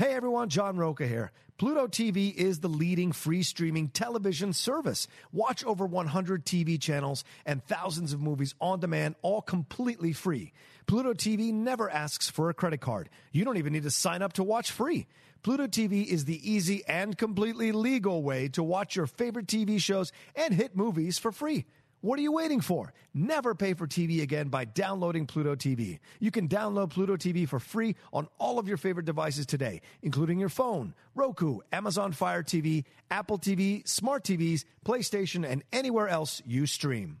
Hey everyone, John Roca here. Pluto TV is the leading free streaming television service. Watch over 100 TV channels and thousands of movies on demand, all completely free. Pluto TV never asks for a credit card. You don't even need to sign up to watch free. Pluto TV is the easy and completely legal way to watch your favorite TV shows and hit movies for free. What are you waiting for? Never pay for TV again by downloading Pluto TV. You can download Pluto TV for free on all of your favorite devices today, including your phone, Roku, Amazon Fire TV, Apple TV, smart TVs, PlayStation, and anywhere else you stream.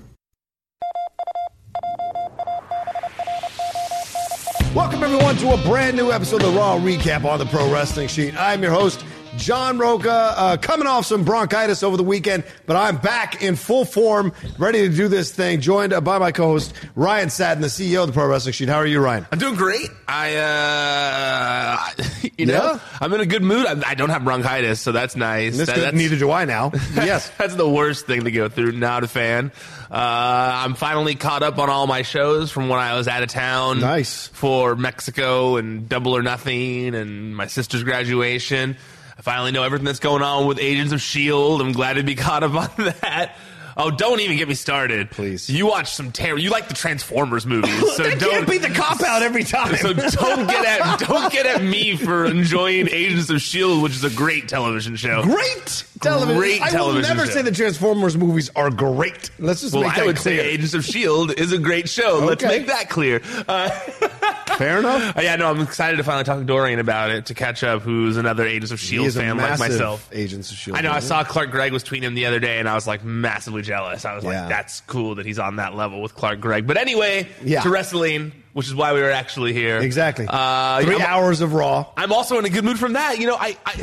Welcome, everyone, to a brand new episode of the Raw Recap on the Pro Wrestling Sheet. I'm your host, John Roca, uh, coming off some bronchitis over the weekend, but I'm back in full form, ready to do this thing, joined by my co host, Ryan Satin, the CEO of the Pro Wrestling Sheet. How are you, Ryan? I'm doing great. I, uh, you know, Yeah? I'm in a good mood. I, I don't have bronchitis, so that's nice. That- good- neither do I now. Yes. that's the worst thing to go through. Not a fan. Uh, I'm finally caught up on all my shows from when I was out of town. Nice. For Mexico and Double or Nothing and my sister's graduation. I finally know everything that's going on with Agents of S.H.I.E.L.D. I'm glad to be caught up on that. Oh, don't even get me started. Please. You watch some terrible. You like the Transformers movies, so that don't can't be the cop out every time. so don't get at don't get at me for enjoying Agents of Shield, which is a great television show. Great television. Great I will television never show. say the Transformers movies are great. Let's just Well, make that clear. I would clear. say Agents of Shield is a great show. Let's Okay. make that clear. Uh, Fair enough. yeah, no, I'm excited to finally talk to Dorian about it to catch up. Who's another Agents of He Shield is a fan like massive myself. Agents of Shield. I know. I fan. saw Clark Gregg was tweeting him the other day, and I was like massively jealous. I was Yeah. like, "That's cool that he's on that level with Clark Gregg." But anyway, Yeah. to wrestling, which is why we were actually here. Exactly. Uh, 3 I'm- hours of Raw. I'm also in a good mood from that. You know, I I,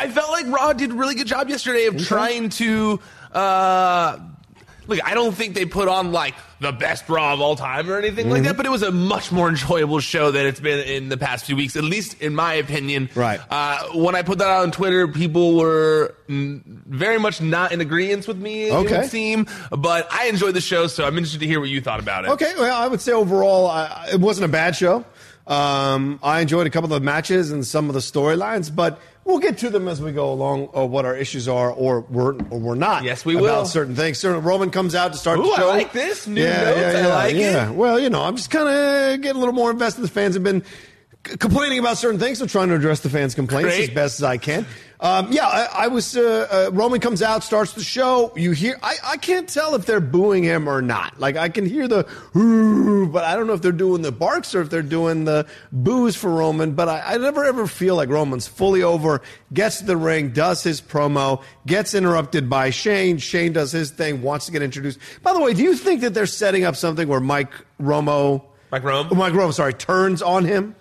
I felt like Raw did a really good job yesterday of trying to. Uh, Look, I don't think they put on like the best Raw of all time or anything Mm-hmm. like that, but it was a much more enjoyable show than it's been in the past few weeks, at least in my opinion. Right. Uh, when I put that out on Twitter, people were very much not in agreement with me. It Okay. would seem, but I enjoyed the show, so I'm interested to hear what you thought about it. Okay, well, I would say overall, it wasn't a bad show. Um, I enjoyed a couple of the matches and some of the storylines, but we'll get to them as we go along, or what our issues are, or we're or we're not. Yes, we about will. certain things. Certain Roman comes out to start Ooh, the I show. like this. New notes. I like it. yeah. Well, you know, I'm just kind of getting a little more invested. The fans have been c- complaining about certain things, so trying to address the fans' complaints Great. as best as I can. Um, yeah, I, I was. Uh, uh, Roman comes out, starts the show. You hear? I, I can't tell if they're booing him or not. Like I can hear the, but I don't know if they're doing the barks or if they're doing the boos for Roman. But I, I never ever feel like Roman's fully over. Gets to the ring, does his promo, gets interrupted by Shane. Shane does his thing, wants to get introduced. By the way, do you think that they're setting up something where Mike Romo, Mike Rome? Mike Romo, sorry, turns on him?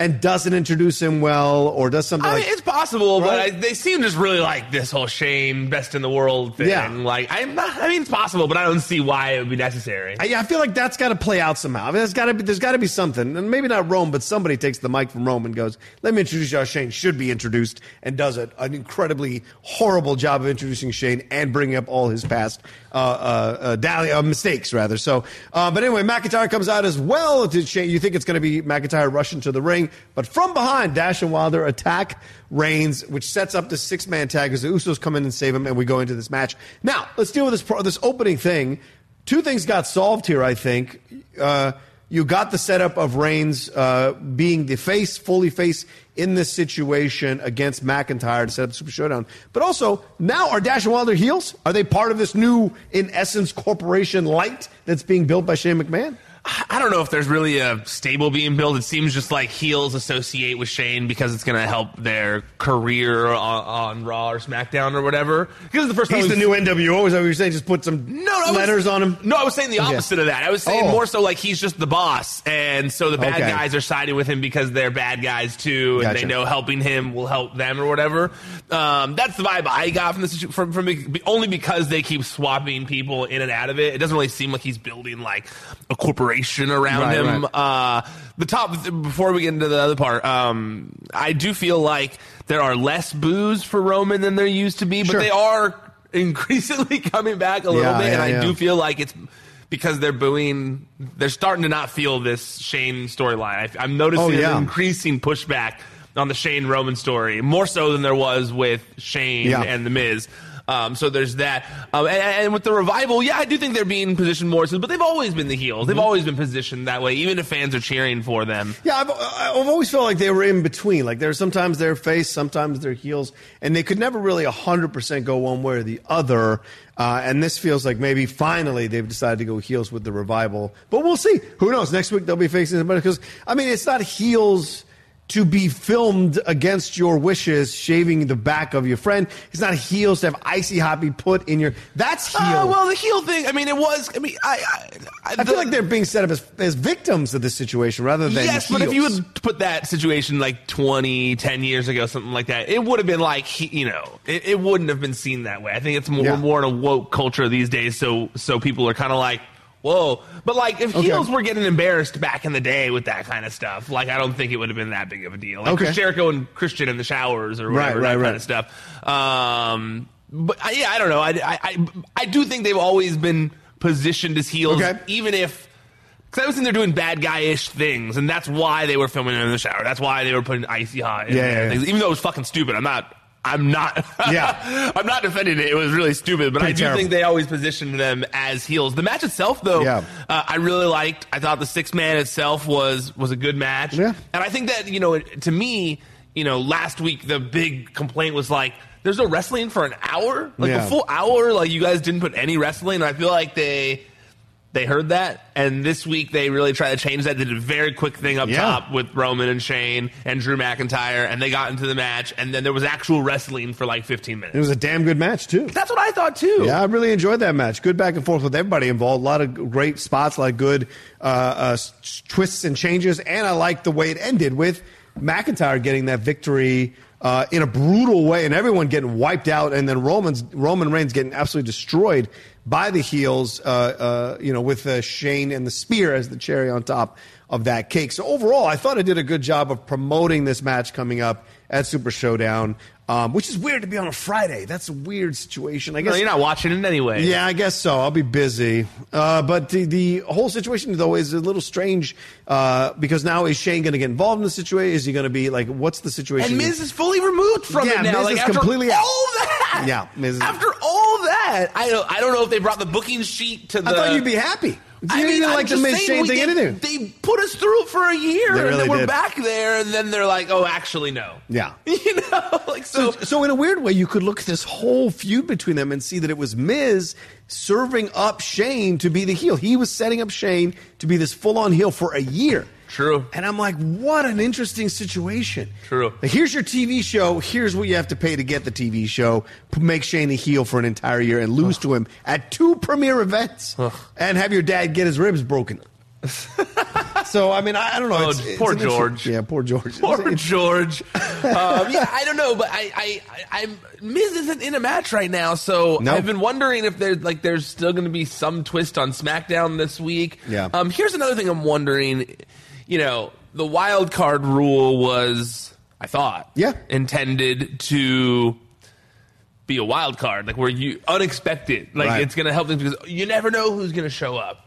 And doesn't introduce him well, or does something I like mean, it's possible, but I, they seem just really like this whole Shane best in the world thing. Yeah. Like, I'm not, I mean, it's possible, but I don't see why it would be necessary. I, I feel like that's got to play out somehow. I mean, there's got to be there's got to be something, and maybe not Rome, but somebody takes the mic from Rome and goes, "Let me introduce you Shane should be introduced," and does it an incredibly horrible job of introducing Shane and bringing up all his past uh, uh, uh, dally, mistakes, rather. So, uh, but anyway, McIntyre comes out as well. To Shane, you think it's going to be McIntyre rushing to the ring, but from behind, Dash and Wilder attack Reigns, which sets up the six man tag as the Usos come in and save him, and we go into this match. Now, let's deal with this pro- this opening thing. Two things got solved here, I think. You got the setup of Reigns uh, being the face, fully face in this situation against McIntyre to set up the Super Showdown. But also, now are Dash and Wilder heels? Are they part of this new, in essence, corporation light that's being built by Shane McMahon? I don't know if there's really a stable being built. It seems just like heels associate with Shane because it's going to help their career on, on Raw or SmackDown or whatever. Because the first time He's the new NWO. Is that what you're saying? Just put some No, no, I was- letters on him? No, I was saying the opposite of that. I was saying Oh. more so like he's just the boss, and so the bad Okay. guys are siding with him because they're bad guys too, and Gotcha. they know helping him will help them or whatever. Um, that's the vibe I got from this from from only because they keep swapping people in and out of it. It doesn't really seem like he's building like a corporation around Right, him. right. Uh, the top before we get into the other part, um, I do feel like there are less boos for Roman than there used to be, but Sure. they are increasingly coming back a little Yeah, bit, and yeah, I yeah. do feel like it's because they're booing. They're starting to not feel this Shane storyline. I'm noticing Oh, yeah. an increasing pushback on the Shane Roman story, more so than there was with Shane Yeah. and the Miz. Um, so there's that, um, and, and with the revival, yeah, I do think they're being positioned more. So, but they've always been the heels. Mm-hmm. They've always been positioned that way, even if fans are cheering for them. Yeah, I've, I've always felt like they were in between. Like they're sometimes they're face, sometimes they're heels, and they could never really hundred percent go one way or the other. Uh, and this feels like maybe finally they've decided to go heels with the revival. But we'll see. Who knows? Next week they'll be facing somebody because I mean it's not heels to be filmed against your wishes, shaving the back of your friend. It's not heels to have icy hot be put in your. That's heel. Uh, well, the heel thing. I mean, it was. I mean, I. I, I feel like they're being set up as, as victims of this situation rather than yes, but if you would put that situation like 20, 10 years ago, something like that, it would have been like he- you know, it, it wouldn't have been seen that way. I think it's more Yeah. more in a woke culture these days, so so people are kind of like. Whoa! But like, if Okay. heels were getting embarrassed back in the day with that kind of stuff, like I don't think it would have been that big of a deal. Like Okay. Chris Jericho and Christian in the showers or whatever, right, that right. kind of stuff. Um, but I, yeah, I don't know. I, I, I, I do think they've always been positioned as heels, Okay. even if because I was in there doing bad guy-ish things, and that's why they were filming it in the shower. That's why they were putting icy hot. In Yeah, yeah, yeah. Even though it was fucking stupid, I'm not. I'm not. Yeah. I'm not defending it. It was really stupid, but I do terrible. think they always positioned them as heels. The match itself, though, Yeah. uh, I really liked. I thought the six man itself was was a good match. Yeah. and I think that you know, it- to me, you know, last week the big complaint was like. There's no wrestling for an hour, like Yeah. a full hour. Like you guys didn't put any wrestling. And I feel like they they heard that, and this week they really tried to change that. They did a very quick thing up Yeah. top with Roman and Shane and Drew McIntyre, and they got into the match, and then there was actual wrestling for like 15 minutes. it was a damn good match too. That's what I thought too. Yeah, I really enjoyed that match. Good back and forth with everybody involved. A lot of great spots, a lot of good uh, uh, twists and changes, and I liked the way it ended with McIntyre getting that victory uh, in a brutal way, and everyone getting wiped out, and then Roman's Roman Reigns getting absolutely destroyed by the heels. Uh, uh, you know, with uh, Shane and the spear as the cherry on top of that cake. So overall, I thought I did a good job of promoting this match coming up at Super Showdown. Um, which is weird to be on a Friday. That's a weird situation. I No, guess you're not watching it anyway. yeah, I guess so. I'll be busy. Uh, but the, the whole situation, though, is a little strange uh, because now is Shane going to get involved in the situation? Is he going to be like, what's the situation? And Miz is fully removed from Yeah, it now. Miz like is completely all out. that. Yeah, Miz is- after all I don't. I don't know if they brought the booking sheet to the. I thought you'd be happy. You I didn't mean, like the saying, thing they, anything. They put us through for a year, They and then we're did. back there, and then they're like, "Oh, actually, no." Yeah. You know, like so. So, so in a weird way, you could look at this whole feud between them and see that it was Miz serving up Shane to be the heel. He was setting up Shane to be this full-on heel for a year. True. And I'm like, what an interesting situation. True. Like, here's your TV show. Here's what you have to pay to get the TV show. P- Make Shane a heel for an entire year and lose to him at two premiere events and have your dad get his ribs broken. so, I mean, I, I don't know. Oh, It's- it's poor interesting- George. Yeah, poor George. Poor It's- George. um, yeah, I don't know, but I, I, I, I'm Miz isn't in a match right now, so No. I've been wondering if there's like there's still going to be some twist on SmackDown this week. Yeah. Um, here's another thing I'm wondering. You know, the wild card rule was, I thought, Yeah. intended to be a wild card, like where you unexpected, like Right. it's going to help them because you never know who's going to show up.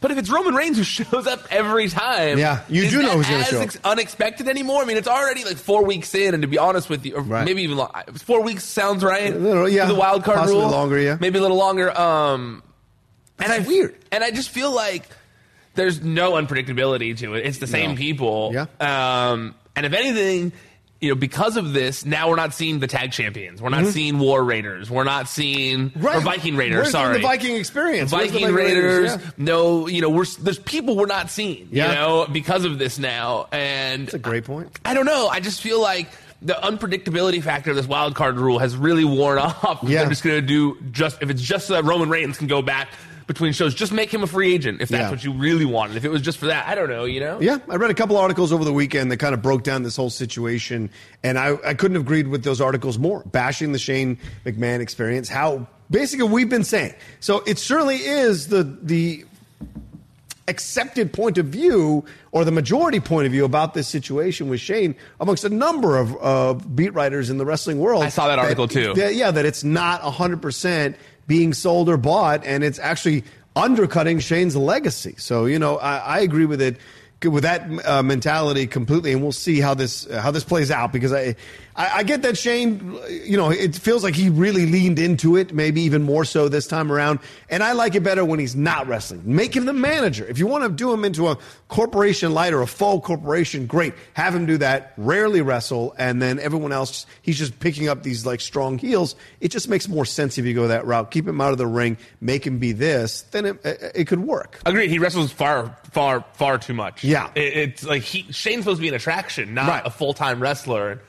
But if it's Roman Reigns who shows up every time, Yeah, you do know who's gonna show up. ex- unexpected anymore. I mean, it's already like four weeks in, and to be honest with you, or Right. maybe even lo- four weeks sounds right. A little, yeah. the wild card Possibly rule, longer, yeah. maybe a little longer. Um, and I weird. and I just feel like there's no unpredictability to it. It's the same No. people. Yeah. Um, and if anything, you know, because of this, now we're not seeing the tag champions. We're not seeing War Raiders. We're not seeing or Viking Raiders. Where's sorry, the Viking experience? Where's the Viking Raiders. yeah. No, you know, we're there's people we're not seeing. Yeah. You know, because of this now, and That's a great point. I don't know. I just feel like the unpredictability factor of this wild card rule has really worn off. Yeah. They're just going to do just if it's just so that Roman Reigns can go back between shows, just make him a free agent if that's Yeah. what you really wanted. If it was just for that, I don't know. You know? Yeah, I read a couple articles over the weekend that kind of broke down this whole situation, and I, I couldn't have agreed with those articles more, bashing the Shane McMahon experience. How basically we've been saying. So it certainly is the the accepted point of view or the majority point of view about this situation with Shane amongst a number of uh, beat writers in the wrestling world. I saw that article, too. that- yeah, that it's not 100% being sold or bought, and it's actually undercutting Shane's legacy. So, you know, I, I agree with it. With that uh, mentality completely, and we'll see how this how this plays out because I I, I get that Shane, you know, it feels like he really leaned into it, maybe even more so this time around. And I like it better when he's not wrestling. Make him the manager. If you want to do him into a corporation light or a faux corporation, great. Have him do that. Rarely wrestle, and then everyone else, he's just picking up these like strong heels. It just makes more sense if you go that route. Keep him out of the ring, make him be this. Then it, it, it could work. Agreed. He wrestles far, far, far too much. Yeah. It, it's like he Shane's supposed to be an attraction, not Right. a full time wrestler.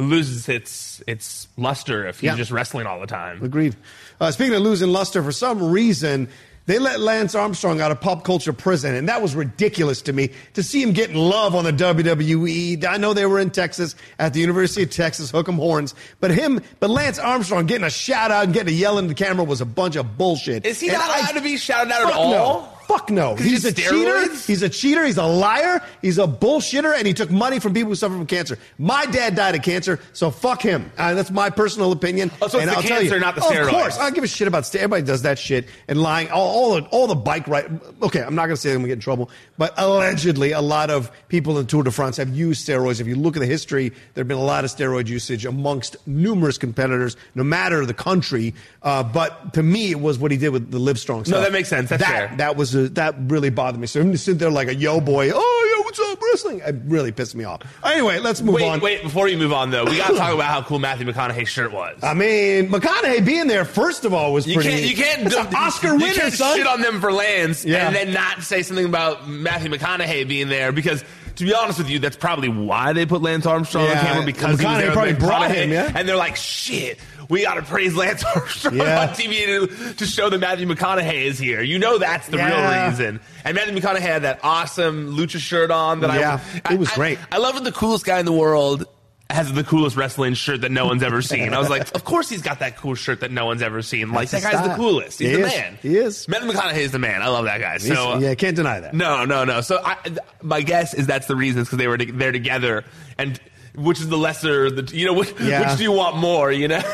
Loses its its luster if he's Yeah. just wrestling all the time. Agreed. Uh, speaking of losing luster, for some reason, they let Lance Armstrong out of pop culture prison, and that was ridiculous to me to see him getting love on the WWE. I know they were in Texas at the University of Texas, hook 'em horns, but him, but Lance Armstrong getting a shout out and getting a yell in the camera was a bunch of bullshit. Is he And not I- allowed to be shouted out at all? No. Fuck no. he He's a did cheater. He's a cheater. He's a liar. He's a bullshitter, and he took money from people who suffer from cancer. My dad died of cancer, so fuck him. Uh, that's my personal opinion. Oh, so it's and the I'll tell cancer, you, not the Of steroids. course, I don't give a shit about steroids. Everybody does that shit and lying. All, all, the, all the bike ride. Okay, I'm not going to say I'm going to get in trouble, but allegedly, a lot of people in Tour de France have used steroids. If you look at the history, there have been a lot of steroid usage amongst numerous competitors, no matter the country. Uh, but to me, it was what he did with the Livestrong stuff. No, that makes sense. That's that, fair. That was that really bothered me. So him to sit there like a yo boy, oh yeah, what's up, wrestling? It really pissed me off. Anyway, let's move Wait, on. wait, before you move on though, we gotta talk about how cool Matthew McConaughey's shirt was. I mean, McConaughey being there first of all was You pretty. can't, you can't, It's do- an Oscar you winner, can't son. shit on them for Lance Yeah. and then not say something about Matthew McConaughey being there because, to be honest with you, that's probably why they put Lance Armstrong on camera because he was there probably brought him, yeah. and they're like, shit. We got to praise Lance Armstrong Yeah. on TV to, to show that Matthew McConaughey is here. You know that's the Yeah. real reason. And Matthew McConaughey had that awesome lucha shirt on that Yeah, I, it was I- great. I, love when the coolest guy in the world has the coolest wrestling shirt that no one's ever seen. I was like, of course he's got that cool shirt that no one's ever seen. Like That's that guy's the coolest. He's He the is. man. He is. Matthew McConaughey is the man. I love that guy. So He's- yeah, can't deny that. no, no, no. So I, my guess is that's the reason because they were to, there together, and which is the lesser, the you know, which, Yeah. which do you want more? You know.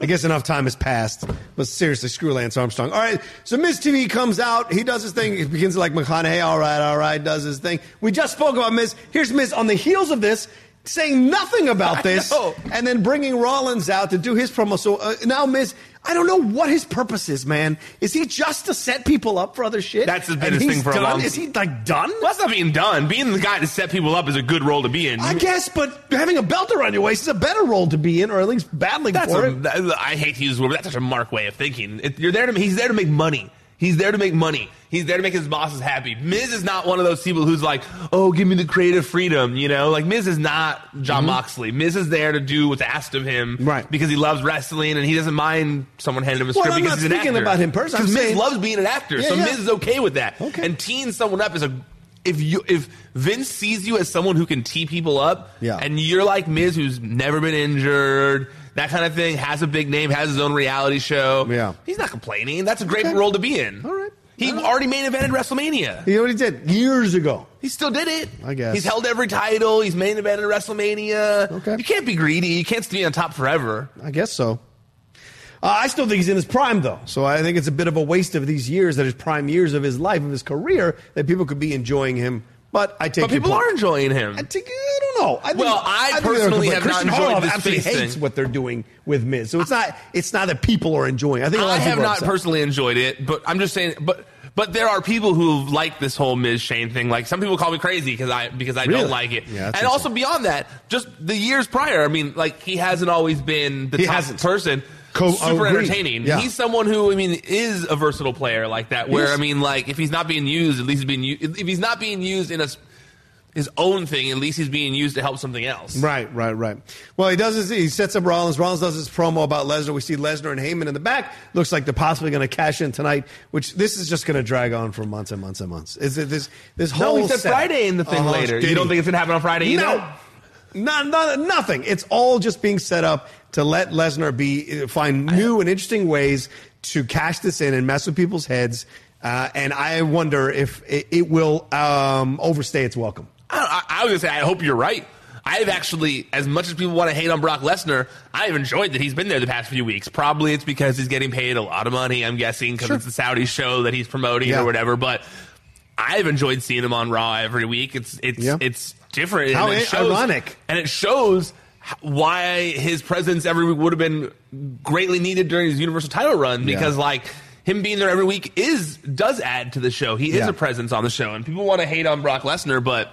I guess enough time has passed. But seriously, screw Lance Armstrong. All right, so MizTV comes out. He does his thing. He begins like McConaughey. All right, all right, does his thing. We just spoke about Miz. Here's Miz on the heels of this. Saying nothing about this, and then bringing Rollins out to do his promo. So uh, now Miz, I don't know what his purpose is, man. Is he just to set people up for other shit? That's his he's thing for a long- Is he like done? Well, that's not being done. Being the guy to set people up is a good role to be in. I guess, but having a belt around your waist is a better role to be in, or at least battling That's for a, it. I hate to use the word, but that's such a Mark way of thinking. It, you're there to he's there to make money. He's there to make money. He's there to make his bosses happy. Miz is not one of those people who's like, oh, give me the creative freedom, you know? Like Miz is not Jon Moxley. Miz is there to do what's asked of him, Mm-hmm. Right. Because he loves wrestling and he doesn't mind someone handing him a script I'm because he's an speaking actor. about him personally. Because Miz saying- loves being an actor, Yeah, so yeah. Miz is okay with that. Okay. And teeing someone up is a if you if Vince sees you as someone who can tee people up, Yeah. and you're like Miz, who's never been injured, that kind of thing, has a big name, has his own reality show. Yeah. he's not complaining. That's a great Okay. role to be in. All right. He already main evented WrestleMania. You know what he did years ago. He still did it. I guess. he's held every title. He's main evented WrestleMania. Okay. you can't be greedy. You can't stay on top forever. I guess so. Uh, I still think he's in his prime, though. So I think it's a bit of a waste of these years, that his prime years of his life, of his career, that people could be enjoying him. But I take But people point. are enjoying him. I, take, I don't know. I think, Well, I think personally have not Christian enjoyed Harloff this face hates thing. what they're doing with Miz. So it's not. It's not that people are enjoying. I think I have not upset. personally enjoyed it, but I'm just saying. But but there are people who like this whole Miz Shane thing. Like some people call me crazy because I because I Really? don't like it. Yeah, and also beyond that, just the years prior. I mean, like he hasn't always been the He top hasn't. person. Co- super entertaining. Yeah. He's someone who I mean is a versatile player like that. Where is. I mean, like if he's not being used, at least he's being used. If he's not being used in a s- his own thing, at least he's being used to help something else. Right, right, right. Well, he does his, he sets up Rollins. Rollins does his promo about Lesnar. We see Lesnar and Heyman in the back. Looks like they're possibly going to cash in tonight, which this is just going to drag on for months and months and months. Is it this this No, whole he said setup- Friday in the thing Uh-huh, later. did You don't think it's gonna happen on Friday either? No. Not, not, nothing. It's all just being set up to let Lesnar be find new and interesting ways to cash this in and mess with people's heads. Uh, and I wonder if it, it will um, overstay its welcome. I, I, I was gonna say, I hope you're right. I've actually, as much as people want to hate on Brock Lesnar, I've enjoyed that he's been there the past few weeks. Probably it's because he's getting paid a lot of money. I'm guessing because Sure. it's the Saudi show that he's promoting Yeah. or whatever. But I've enjoyed seeing him on Raw every week. It's it's Yeah. it's different. How and it shows, ironic. and it shows why his presence every week would have been greatly needed during his Universal title run because Yeah. like him being there every week is does add to the show. He is Yeah. a presence on the show, and people want to hate on Brock Lesnar, but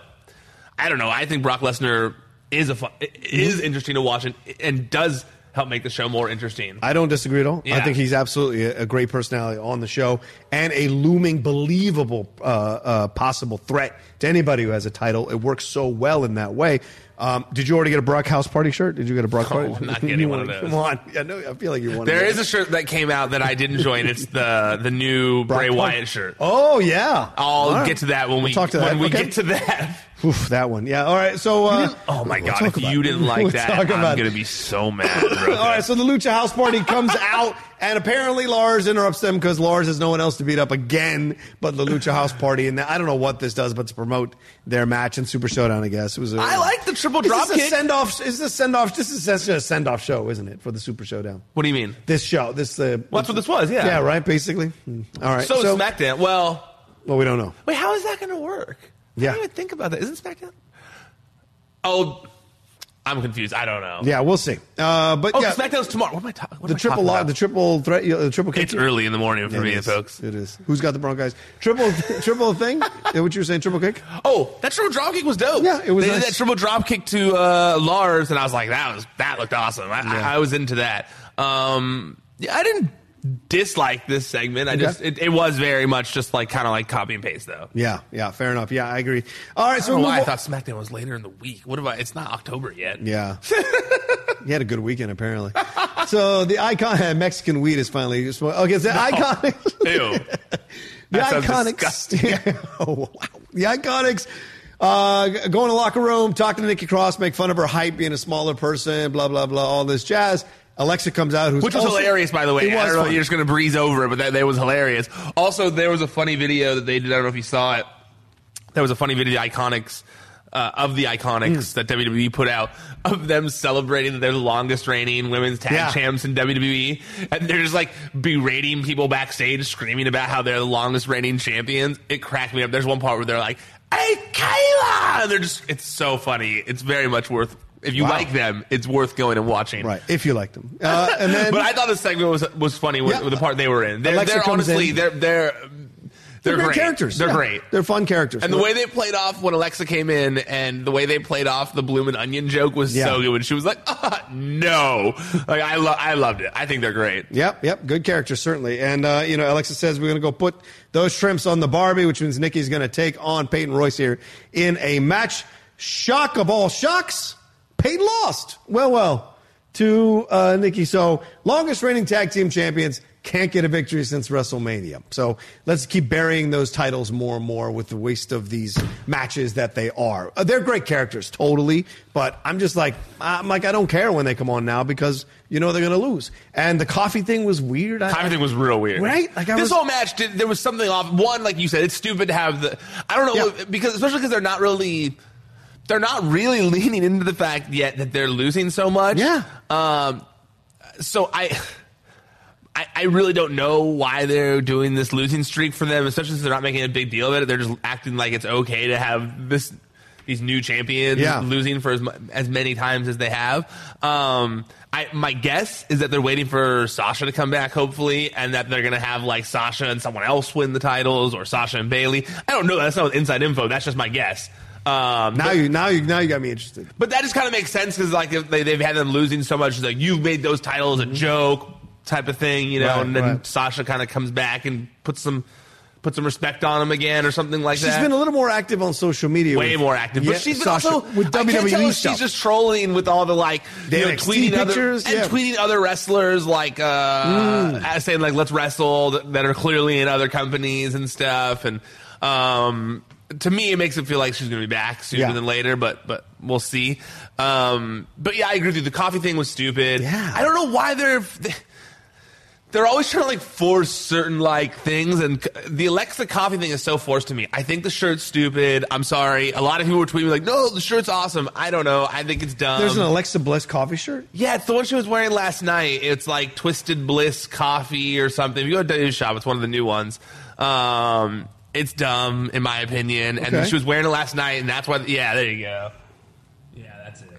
I don't know. I think Brock Lesnar is a fun, is mm-hmm. interesting to watch and, and does help make the show more interesting. I don't disagree at all. I think he's absolutely a, a great personality on the show and a looming, believable, uh, uh, possible threat to anybody who has a title. It works so well in that way. Um, did you already get a Brock House Party shirt? Did you get a Brock Oh, Party? I'm not getting one of those. Come on, I know. I feel like you want. One. There is a shirt that came out that I didn't join. it's the the new Bray Brock- Wyatt shirt. Oh yeah, I'll right. get to that when we We'll talk to when that. we Okay. get to that. Oof, that one. Yeah. All right. So. Uh, Oh my we'll god! If you it. didn't like We'll that, I'm it. gonna be so mad. All right, so the Lucha House Party comes out, and apparently Lars interrupts them because Lars has no one else to beat up again but the Lucha House Party. And I don't know what this does, but to promote their match and Super Showdown, I guess it was. A, I like the triple drop kick. send off. Is this send off? This is just a send off show, isn't it, for the Super Showdown? What do you mean? This show, this uh, Well, that's what this was. Yeah. yeah, right, basically. Hmm. All right, So, SmackDown. Well, well, we don't know. wait, how is that going to work? Yeah. I didn't even think about that. Isn't SmackDown? Oh, I'm confused. I don't know. Yeah, we'll see. Uh, but Oh, yeah, SmackDown's tomorrow. What am I, ta- what the am I triple, talking lo- about? the triple threat, the triple. It's kick- early in the morning for It me, is. folks. It is. Who's got the Broncos? Triple, triple thing. Is what you were saying? Triple kick. Oh, that triple drop kick was dope. Yeah, it was They nice. did that triple drop kick to uh, Lars, and I was like, that was that looked awesome. I, I, I was into that. Um, yeah, I didn't dislike this segment. I Okay. just it, it was very much just like kind of like copy and paste though. Yeah, yeah, fair enough. Yeah, I agree. All right, I so don't we know why I thought SmackDown was later in the week. What about? It's not October yet. Yeah, he had a good weekend apparently. so the icon Mexican weed is finally just. okay. It's the iconics. Ew. the That sounds iconics. disgusting. oh, wow. The iconics. Uh, go in the locker room, talk to Nikki Cross, make fun of her height, being a smaller person, blah blah blah, all this jazz. Alexa comes out, who's Which was also- hilarious, by the way. I don't know. You're just going to breeze over it, but that, that was hilarious. Also, there was a funny video that they did. I don't know if you saw it. There was a funny video, the Iconics, uh, of the Iconics Hmm. that WWE put out of them celebrating that they're the longest reigning women's tag Yeah. champs in WWE. And they're just like berating people backstage, screaming about how they're the longest reigning champions. It cracked me up. There's one part where they're like, hey, Kayla! And they're just, it's so funny. It's very much worth, if you Wow. like them, it's worth going and watching. right if you like them. Uh, and then but I thought the segment was was funny with, Yeah. with the part they were in. They're, they're honestly in. they're they're they're, they're, great characters. They're Yeah. great. They're fun characters. And the way they played off when Alexa came in, and the way they played off the bloomin' onion joke was Yeah. so good. When she was like, ah, "No," like I lo- I loved it. I think they're great. Yep, yep, good characters certainly. And uh, you know, Alexa says we're going to go put those shrimps on the Barbie, which means Nikki's going to take on Peyton Royce here in a match. Shock of all shocks, Peyton lost. Well, well, to uh, Nikki. So longest reigning tag team champions can't get a victory since WrestleMania. So let's keep burying those titles more and more with the waste of these matches that they are. Uh, they're great characters, totally. But I'm just like, I'm like, I don't care when they come on now because you know they're going to lose. And the coffee thing was weird. I, Everything was real weird, Right? Like, I this was- whole match, did, there was something off. One, like you said, it's stupid to have the. I don't know Yeah. because especially because they're not really. They're not really leaning into the fact yet that they're losing so much. Yeah. Um. So I. I, I really don't know why they're doing this losing streak for them, especially since they're not making a big deal of it. They're just acting like it's okay to have this these new champions Yeah. losing for as, as many times as they have. Um, I my guess is that they're waiting for Sasha to come back, hopefully, and that they're gonna have like Sasha and someone else win the titles, or Sasha and Bayley. I don't know. That's not inside info. That's just my guess. Um, now but- you now you now you got me interested. but that just kind of makes sense because like if they, they've had them losing so much. Like you've made those titles a joke type of thing, you know. Right, and then right. Sasha kind of comes back and puts some put some respect on him again or something like She's that. She's been a little more active on social media. Way with- more active, Yeah, but she's been Sasha, also with WWE. She's just trolling with all the like The you know, tweeting pictures, other yeah. and tweeting other wrestlers like uh, as saying like let's wrestle that, that are clearly in other companies and stuff. And um, to me, it makes it feel like she's going to be back sooner Yeah. than later, but but we'll see. Um, but yeah, I agree with you. The coffee thing was stupid. Yeah. I don't know why they're. They're always trying to like force certain like things, and the Alexa coffee thing is so forced to me. I think the shirt's stupid. I'm sorry. A lot of people were tweeting like, "No, the shirt's awesome." I don't know. I think it's dumb. There's an Alexa Bliss coffee shirt. yeah, it's the one she was wearing last night. It's like Twisted Bliss coffee or something. If you go to WWE shop, it's one of the new ones. Um, it's dumb in my opinion, and Okay. she was wearing it last night, and that's why. Yeah, there you go. Yeah, that's it.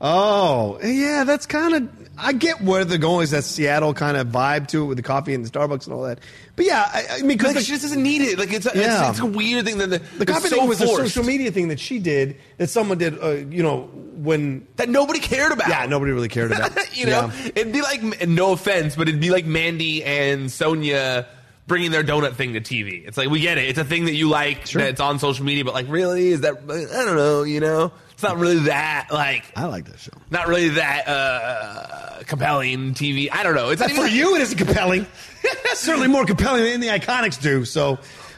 Oh, yeah, that's kind of. I get where they're going. Is that Seattle kind of vibe to it with the coffee and the Starbucks and all that? But yeah, I, I mean, because Like, she just doesn't need it. Like it's a, Yeah. it's, it's a weird thing that the, the coffee it's so thing was forced. a social media thing that she did that someone did. Uh, you know, when that nobody cared about. Yeah, nobody really cared about. you know, Yeah. it'd be like no offense, but it'd be like Mandy and Sonya bringing their donut thing to TV. It's like we get it. It's a thing that you like. Sure. That it's on social media, but like, really, is that? I don't know. You know, it's not really that like. I like that show. Not really that uh, compelling TV. I don't know. It's not for even you, it isn't compelling. Certainly more compelling than the Iconics do. So,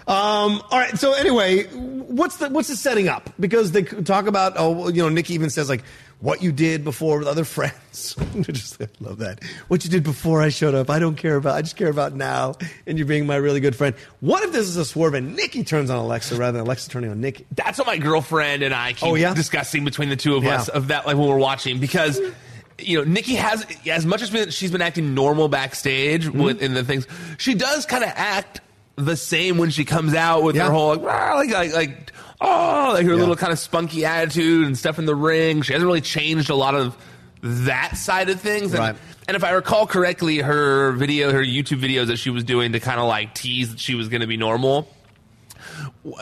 um, all right. So anyway, what's the what's the setting up? Because they talk about oh, you know, Nikki even says like what you did before with other friends. I just I love that. What you did before I showed up. I don't care about. I just care about now. And you're being my really good friend. What if this is a swerve and Nikki turns on Alexa rather than Alexa turning on Nikki? that's what my girlfriend and I keep Oh, yeah? discussing between the two of Yeah. us of that like when we're watching because you know Nikki has as much as been, she's been acting normal backstage Mm-hmm. with in the things she does kind of act the same when she comes out with Yeah. her whole like like like, like oh like her Yeah. little kind of spunky attitude and stuff in the ring she hasn't really changed a lot of that side of things and, Right. and if I recall correctly her video her YouTube videos that she was doing to kind of like tease that she was going to be normal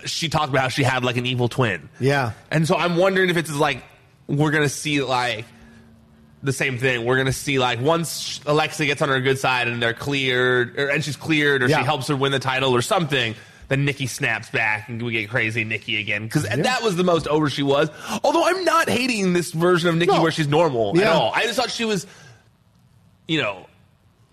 she talked about how she had like an evil twin. Yeah. And so I'm wondering if it's like we're gonna see like the same thing. We're gonna see like once Alexa gets on her good side and they're cleared, or, and she's cleared, or Yeah. she helps her win the title or something. Then Nikki snaps back and we get crazy Nikki again because that was the most over she was. Although I'm not hating this version of Nikki No. where she's normal at all. I just thought she was, you know,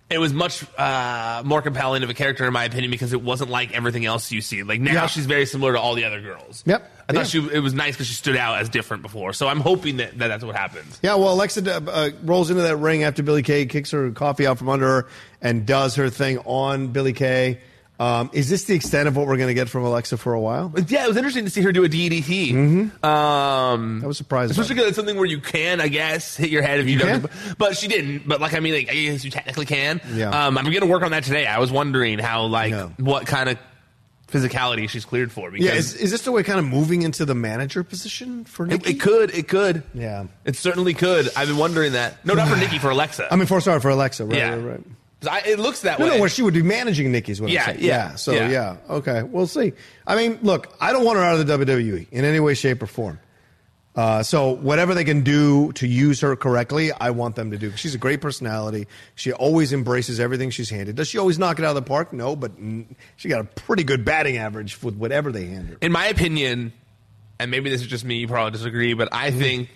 it was much uh, more compelling of a character in my opinion because it wasn't like everything else you see. Like now Yeah. she's very similar to all the other girls. Yep. I thought Yeah. she it was nice because she stood out as different before. So I'm hoping that, that that's what happens. Yeah, well, Alexa uh, rolls into that ring after Billie Kay kicks her coffee out from under her and does her thing on Billie Kay. Um, is this the extent of what we're going to get from Alexa for a while? Yeah, it was interesting to see her do a DDT. Mm-hmm. Um, I was surprised. Especially because it's something where you can, I guess, hit your head if you, You don't. can? But she didn't. But like, I mean, like, I guess you technically can. Yeah. Um, I'm going to work on that today. I was wondering how, like, Yeah. what kind of physicality she's cleared for. Because Yeah, is, is this the way kind of moving into the manager position for it, Nikki? it could. It could. Yeah. It certainly could. I've been wondering that. No, not for Nikki, for Alexa. I mean, for sorry for Alexa, right? Yeah. right, right. I, it looks that No, way. no, where she would be managing Nikki's. What Yeah, I'm saying. yeah, So yeah. yeah. okay, we'll see. I mean, look, I don't want her out of the WWE in any way, shape, or form. Uh, so whatever they can do to use her correctly, I want them to do. She's a great personality. She always embraces everything she's handed. Does she always knock it out of the park? No, but she got a pretty good batting average with whatever they hand her. in my opinion, and maybe this is just me, you probably disagree, but I Mm-hmm. think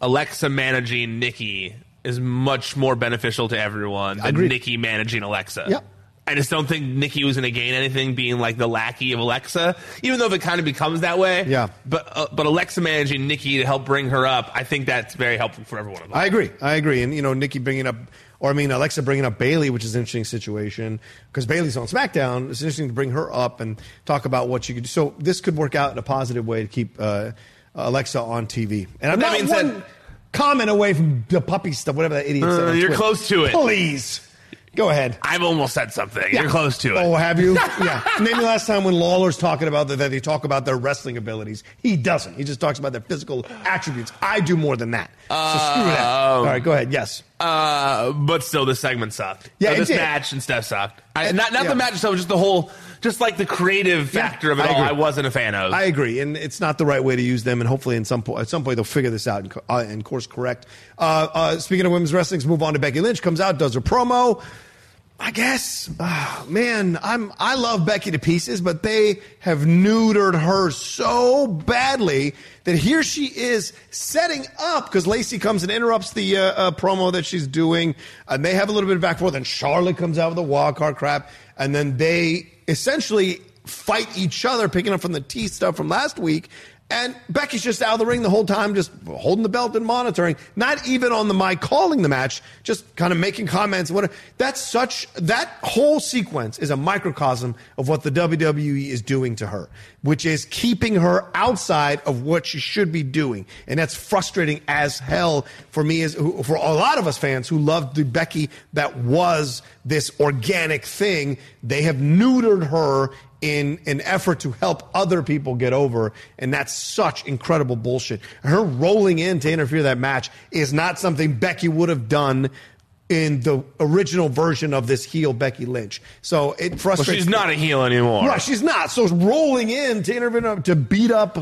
Alexa managing Nikki is much more beneficial to everyone than Agreed. Nikki managing Alexa. Yep. I just don't think Nikki was going to gain anything being like the lackey of Alexa, even though if it kind of becomes that way. Yeah. But uh, but Alexa managing Nikki to help bring her up, I think that's very helpful for everyone. I agree. I agree. And you know, Nikki bringing up, or I mean, Alexa bringing up Bayley, which is an interesting situation because Bayley's on SmackDown. It's interesting to bring her up and talk about what she could do. So this could work out in a positive way to keep uh, Alexa on TV. And I'm But that not being one said- comment away from the puppy stuff, whatever that idiot said. Uh, on you're Twitter. close to it. Please go ahead. I've almost said something. Yeah. You're close to it. Oh, have you? yeah. Name me last time when Lawler's talking about that, that they talk about their wrestling abilities. He doesn't. He just talks about their physical attributes. I do more than that. So screw that. All right, go ahead. Yes. Uh, but still, this segment sucked. Yeah, Uh, it this did. match and stuff sucked. I, not not yeah. the match itself, just the whole, just like the creative Yeah, factor of it I all. agree. I wasn't a fan of. I agree, and it's not the right way to use them. And hopefully, in some po- at some point, they'll figure this out and, uh, and course correct. Uh, uh, speaking of women's wrestling, move on to Becky Lynch. Comes out, does her promo. I guess, ah, man, I'm I love Becky to pieces, but they have neutered her so badly that here she is setting up because Lacey comes and interrupts the uh, uh, promo that she's doing, and they have a little bit of back and forth. And Charlotte comes out with a wild card crap, and then they essentially fight each other, picking up from the T stuff from last week. And Becky's just out of the ring the whole time, just holding the belt and monitoring. Not even on the mic calling the match, just kind of making comments. That's such that whole sequence is a microcosm of what the WWE is doing to her, which is keeping her outside of what she should be doing, and that's frustrating as hell for me as for a lot of us fans who loved the Becky that was this organic thing. They have neutered her in an effort to help other people get over, and that's such incredible bullshit. Her rolling in to interfere that match is not something Becky would have done in the original version of this heel Becky Lynch. So it Well, frustrates. she's not a heel anymore. Right, she's not. So rolling in to intervene to beat up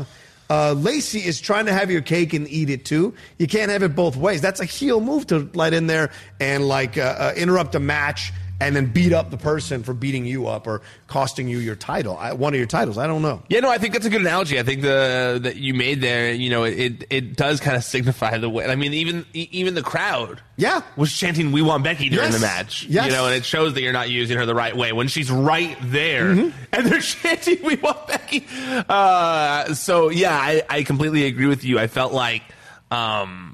uh, Lacey is trying to have your cake and eat it too. You can't have it both ways. That's a heel move to let in there and like uh, uh, interrupt a match and then beat up the person for beating you up or costing you your title, I, one of your titles. I don't know. Yeah, no, I think that's a good analogy. I think the that you made there, you know, it it does kind of signify the way. I mean, even even the crowd, yeah, was chanting "We want Becky" during Yes. the match. Yes. You know, and it shows that you're not using her the right way when she's right there, Mm-hmm. and they're chanting "We want Becky." Uh, so yeah, I, I completely agree with you. I felt like. Um,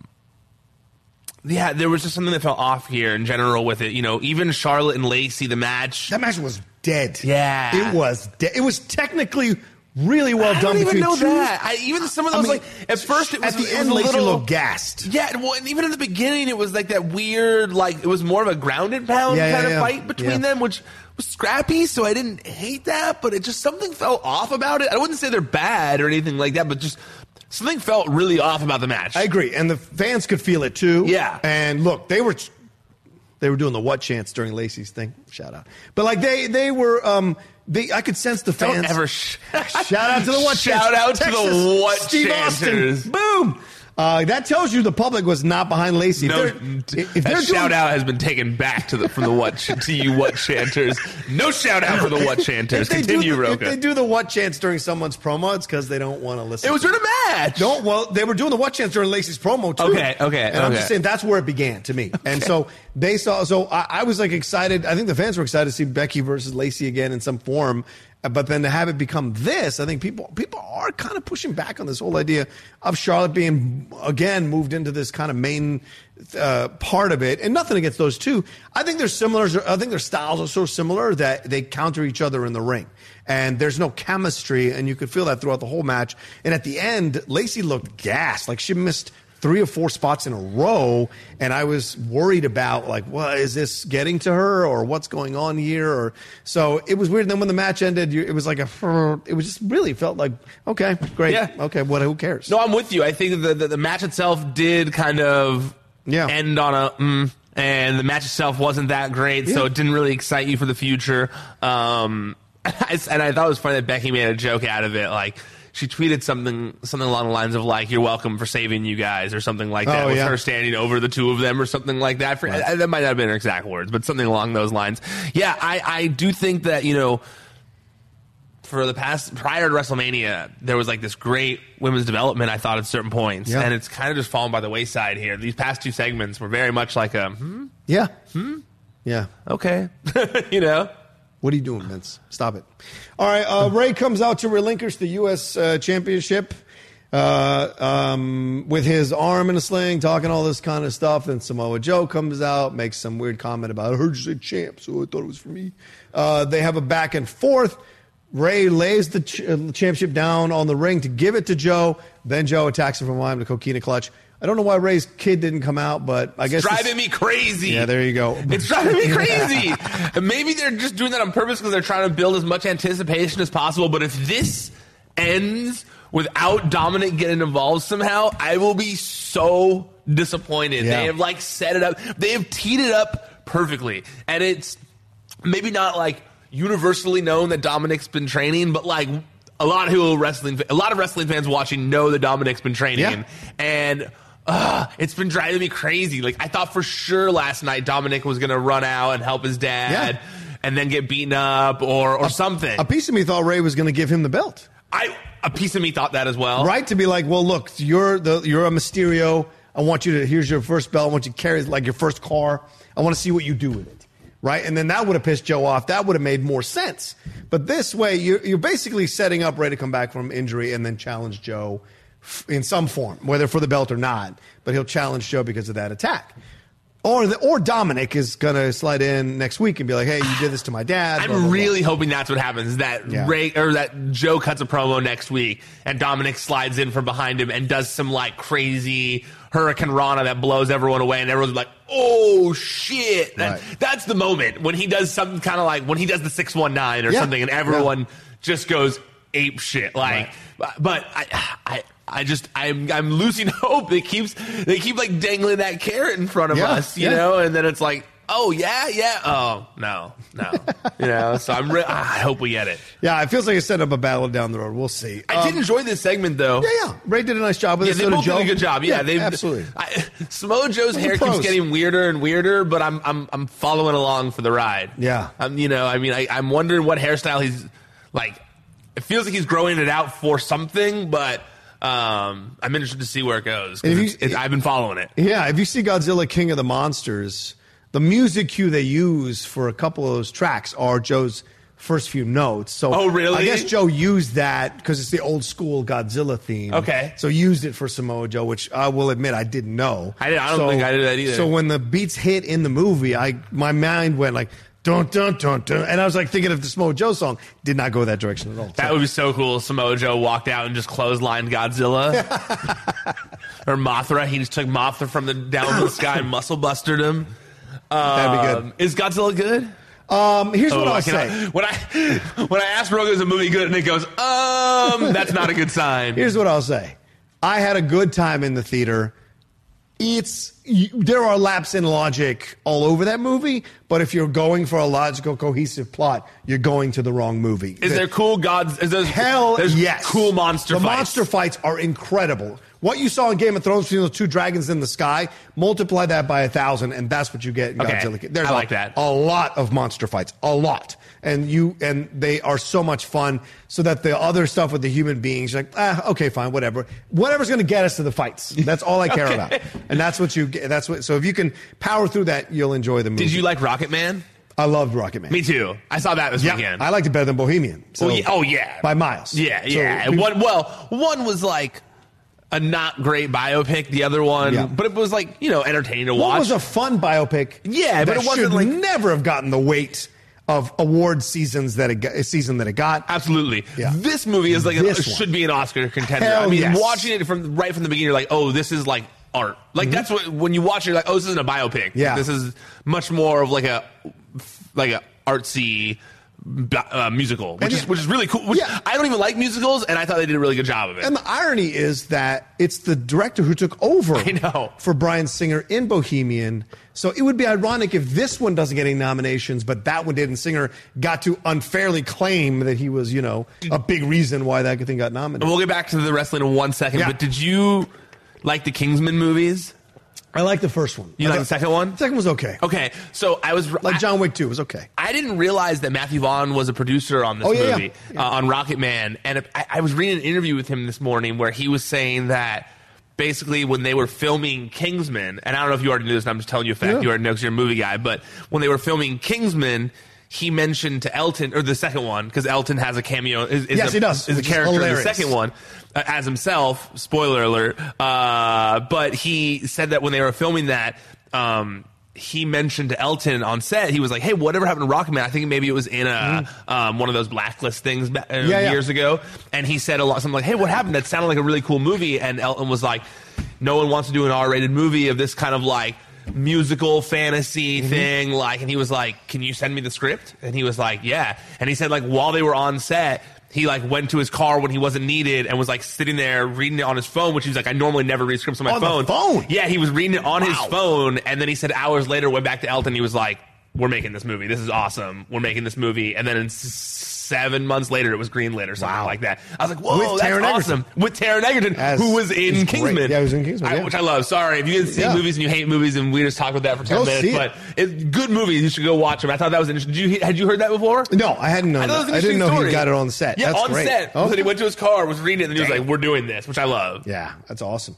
yeah, there was just something that felt off here in general with it. You know, even Charlotte and Lacey, the match. That match was dead. Yeah. It was dead. It was technically really well done. I done don't even know two. that. I, even some of I those, mean, like at first, it was at the end, was a Lacey little looked gassed. Yeah, well, and even in the beginning, it was like that weird, like it was more of a grounded pound Yeah, yeah, kind of yeah. fight between Yeah. them, which was scrappy. So I didn't hate that, but it just something felt off about it. I wouldn't say they're bad or anything like that, but just something felt really off about the match. I agree, and the fans could feel it too. Yeah. and look, they were they were doing the what chance during Lacey's thing. Shout out, but like they they were um they I could sense the fans. Don't ever sh- shout out to the what Shout chants. out to the Texas, what Steve chanters. Austin. Boom. Uh, that tells you the public was not behind Lacey. No, if they're, if that shout doing, out has been taken back to the from the what to you what chanters. No shout out for the what chanters. they do Continue, the, if they do the what chants during someone's promo, it's because they don't want to listen. It was during a match. Don't well, they were doing the what chants during Lacey's promo too. Okay, okay, And I'm just saying that's where it began to me. And so they saw. So I, I was like excited. I think the fans were excited to see Becky versus Lacey again in some form. But then to have it become this, I think people people are kind of pushing back on this whole idea of Charlotte being again moved into this kind of main uh, part of it. And nothing against those two. I think they're similar. I think their styles are so similar that they counter each other in the ring. And there's no chemistry, and you could feel that throughout the whole match. And at the end, Lacey looked gassed, like she missed three or four spots in a row, and I was worried about like, well, is this getting to her or what's going on here? Or so it was weird. And then when the match ended, it was like a, it was just really felt like, okay, great, Yeah. okay, what? Who cares? No, I'm with you. I think the, the the match itself did kind of Yeah. end on a mm, and the match itself wasn't that great, so it didn't really excite you for the future. Um, and I thought it was funny that Becky made a joke out of it, like. She tweeted something something along the lines of like "You're welcome for saving you guys" or something like that, Oh, with yeah. her standing over the two of them or something like that. For, I- that might not have been her exact words, but something along those lines. Yeah, I, I do think that you know for the past prior to WrestleMania, there was like this great women's development. I thought at certain points, Yeah. and it's kind of just fallen by the wayside here. These past two segments were very much like a hmm, Yeah, yeah. okay, you know. What are you doing, Vince? Stop it. All right, uh, Ray comes out to relinquish the U.S. Uh, championship uh, um, with his arm in a sling, talking all this kind of stuff. Then Samoa Joe comes out, makes some weird comment about, I heard you say champ, so I thought it was for me. Uh, they have a back and forth. Ray lays the ch- uh, championship down on the ring to give it to Joe. Then Joe attacks him from behind with a coquina clutch. I don't know why Ray's kid didn't come out, but I guess It's driving me crazy. Yeah, there you go. It's driving me crazy. Maybe they're just doing that on purpose because they're trying to build as much anticipation as possible. But if this ends without Dominic getting involved somehow, I will be so disappointed. Yeah. They have like set it up. They have teed it up perfectly, and it's maybe not like universally known that Dominic's been training, but like a lot of who wrestling, a lot of wrestling fans watching know that Dominic's been training, Yeah. and. Uh, it's been driving me crazy. Like I thought for sure last night Dominic was gonna run out and help his dad, Yeah. and then get beaten up or or something. A piece of me thought Ray was going to give him the belt. I a piece of me thought that as well. right? To be like, well, look, you're the you're a Mysterio. I want you to here's your first belt. I want you to carry like your first car. I want to see what you do with it, right? And then that would have pissed Joe off. That would have made more sense. But this way, you're you're basically setting up Ray to come back from injury and then challenge Joe in some form, whether for the belt or not. But he'll challenge Joe because of that attack. Or the, or Dominic is gonna slide in next week and be like, "Hey, you did this to my dad." blah, blah, I'm blah. really hoping that's what happens. That Yeah. Ray or that Joe cuts a promo next week, and Dominic slides in from behind him and does some like crazy hurricanrana that blows everyone away, and everyone's like, "Oh shit!" That- Right. That's the moment when he does something kind of like when he does the six one nine or Yeah. something, and everyone just goes ape shit. Like, but I, I. I just I'm I'm losing hope. It keeps they keep like dangling that carrot in front of Yeah, us, you yeah. know, and then it's like, oh yeah, yeah, oh no, no, you know. So I'm re- I hope we get it. Yeah, it feels like a setup a battle down the road. We'll see. I did enjoy this segment though. Um, Yeah, yeah. Ray did a nice job with Yeah, it. they so did both Joe. did a good job. Yeah, they absolutely. I, Samoa Joe's hair pros. keeps getting weirder and weirder, but I'm I'm I'm following along for the ride. Yeah. I'm you know I mean I, I'm wondering what hairstyle he's like. It feels like he's growing it out for something, but um, I'm interested to see where it goes. If you- it's- it's- I've been following it. Yeah, if you see Godzilla King of the Monsters, the music cue they use for a couple of those tracks are Joe's first few notes. So Oh, really? I guess Joe used that because it's the old school Godzilla theme. Okay. So used it for Samoa Joe, which I will admit I didn't know. I didn't- I don't think I did that either. So when the beats hit in the movie, I my mind went like dun dun dun dun, and I was like thinking of the Samoa Joe song. Did not go that direction at all. That would be so cool. Samoa Joe walked out and just clotheslined Godzilla. or Mothra. He just took Mothra from the down from the sky and muscle bustered him. That'd be good. Um, Is Godzilla good? Um, here's what Oh, I'll I cannot- say. When I when I ask Rogan is a movie good and it goes, um, that's not a good sign. Here's what I'll say. I had a good time in the theater. It's there are laps in logic all over that movie, but if you're going for a logical, cohesive plot, you're going to the wrong movie. Is there cool gods? Is there Hell there's yes. cool monster the fights? monster fights are incredible. What you saw in Game of Thrones between those two dragons in the sky, multiply that by a thousand, and that's what you get in Okay. Godzilla. There's I a- like that. A lot of monster fights, a lot, and you and they are so much fun. So that the other stuff with the human beings, you're like, ah, okay, fine, whatever, whatever's going to get us to the fights. That's all I care Okay. about, and that's what you. get. That's what. So if you can power through that, you'll enjoy the movie. Did you like Rocket Man? I loved Rocket Man. Me too. I saw that this Yeah, weekend. I liked it better than Bohemian. So, oh, yeah, oh yeah, by miles. Yeah, So yeah. people- one, well, one was like a not great biopic. The other one, Yeah. but it was like you know entertaining to One watch. was a fun biopic. Yeah, but it wasn't like- never have gotten the weight of award seasons that it got, season that it got. Absolutely. Yeah. This movie is like This should be an Oscar contender. Hell I mean, yes. watching it from right from the beginning, you're like, oh, this is like art. Like that's what when you watch it, you're like, oh, this isn't a biopic. Mm-hmm. Yeah. This is much more of like a like a artsy uh, musical, which And is yeah. which is really cool. Which Yeah. I don't even like musicals, and I thought they did a really good job of it. And the irony is that it's the director who took over I know. for Bryan Singer in Bohemian. So it would be ironic if this one doesn't get any nominations, but that one did, and Singer got to unfairly claim that he was, you know, a big reason why that thing got nominated. And we'll get back to the wrestling in one second. Yeah. But did you like the Kingsman movies? I like the first one. You like the second one? The second was okay. Okay, so I was Like John Wick 2 was okay. I didn't realize that Matthew Vaughn was a producer on this Oh, yeah, movie yeah. Uh, on Rocket Man, and I, I was reading an interview with him this morning where he was saying that basically when they were filming Kingsman, and I don't know if you already knew this, and I'm just telling you a fact, Yeah. you already know because you're a movie guy, but when they were filming Kingsman. He mentioned to Elton, or the second one, because Elton has a cameo. Is, is Yes, a, he does, Is a which is character in the second one uh, as himself. Spoiler alert. Uh, but he said that when they were filming that, um, he mentioned to Elton on set, he was like, "Hey, whatever happened to Rocketman? I think maybe it was in a um, one of those blacklist things uh. Yeah, yeah. years ago." And he said a lot, something like, "Hey, what happened? That sounded like a really cool movie." And Elton was like, "No one wants to do an R-rated movie of this kind of like." Musical fantasy Mm-hmm. thing like and he was like can you send me the script? And he was like yeah. And he said like while they were on set he like went to his car when he wasn't needed and was like sitting there reading it on his phone which he's like i normally never read scripts on my On phone. phone? yeah he was reading it on his phone and then he said hours later went back to elton he was like we're making this movie. This is awesome. We're making this movie. And then in s- seven months later it was greenlit or something Wow. like that i was like whoa With that's Taron awesome with Taron Egerton As- who was in great. kingsman Yeah, he was in Kingsman, I- yeah. which i love sorry if you didn't see Yeah. movies and you hate movies and we just talked about that for 10 Go minutes see it. but it's good movies you should go watch them i thought that was interesting Did you had you heard that before No, I hadn't known I, it was that. I didn't know story. he got it on set. Yeah, That's on great. set. Oh. So he went to his car, was reading it, and he was like, "We're doing this," which I love. Yeah, that's awesome.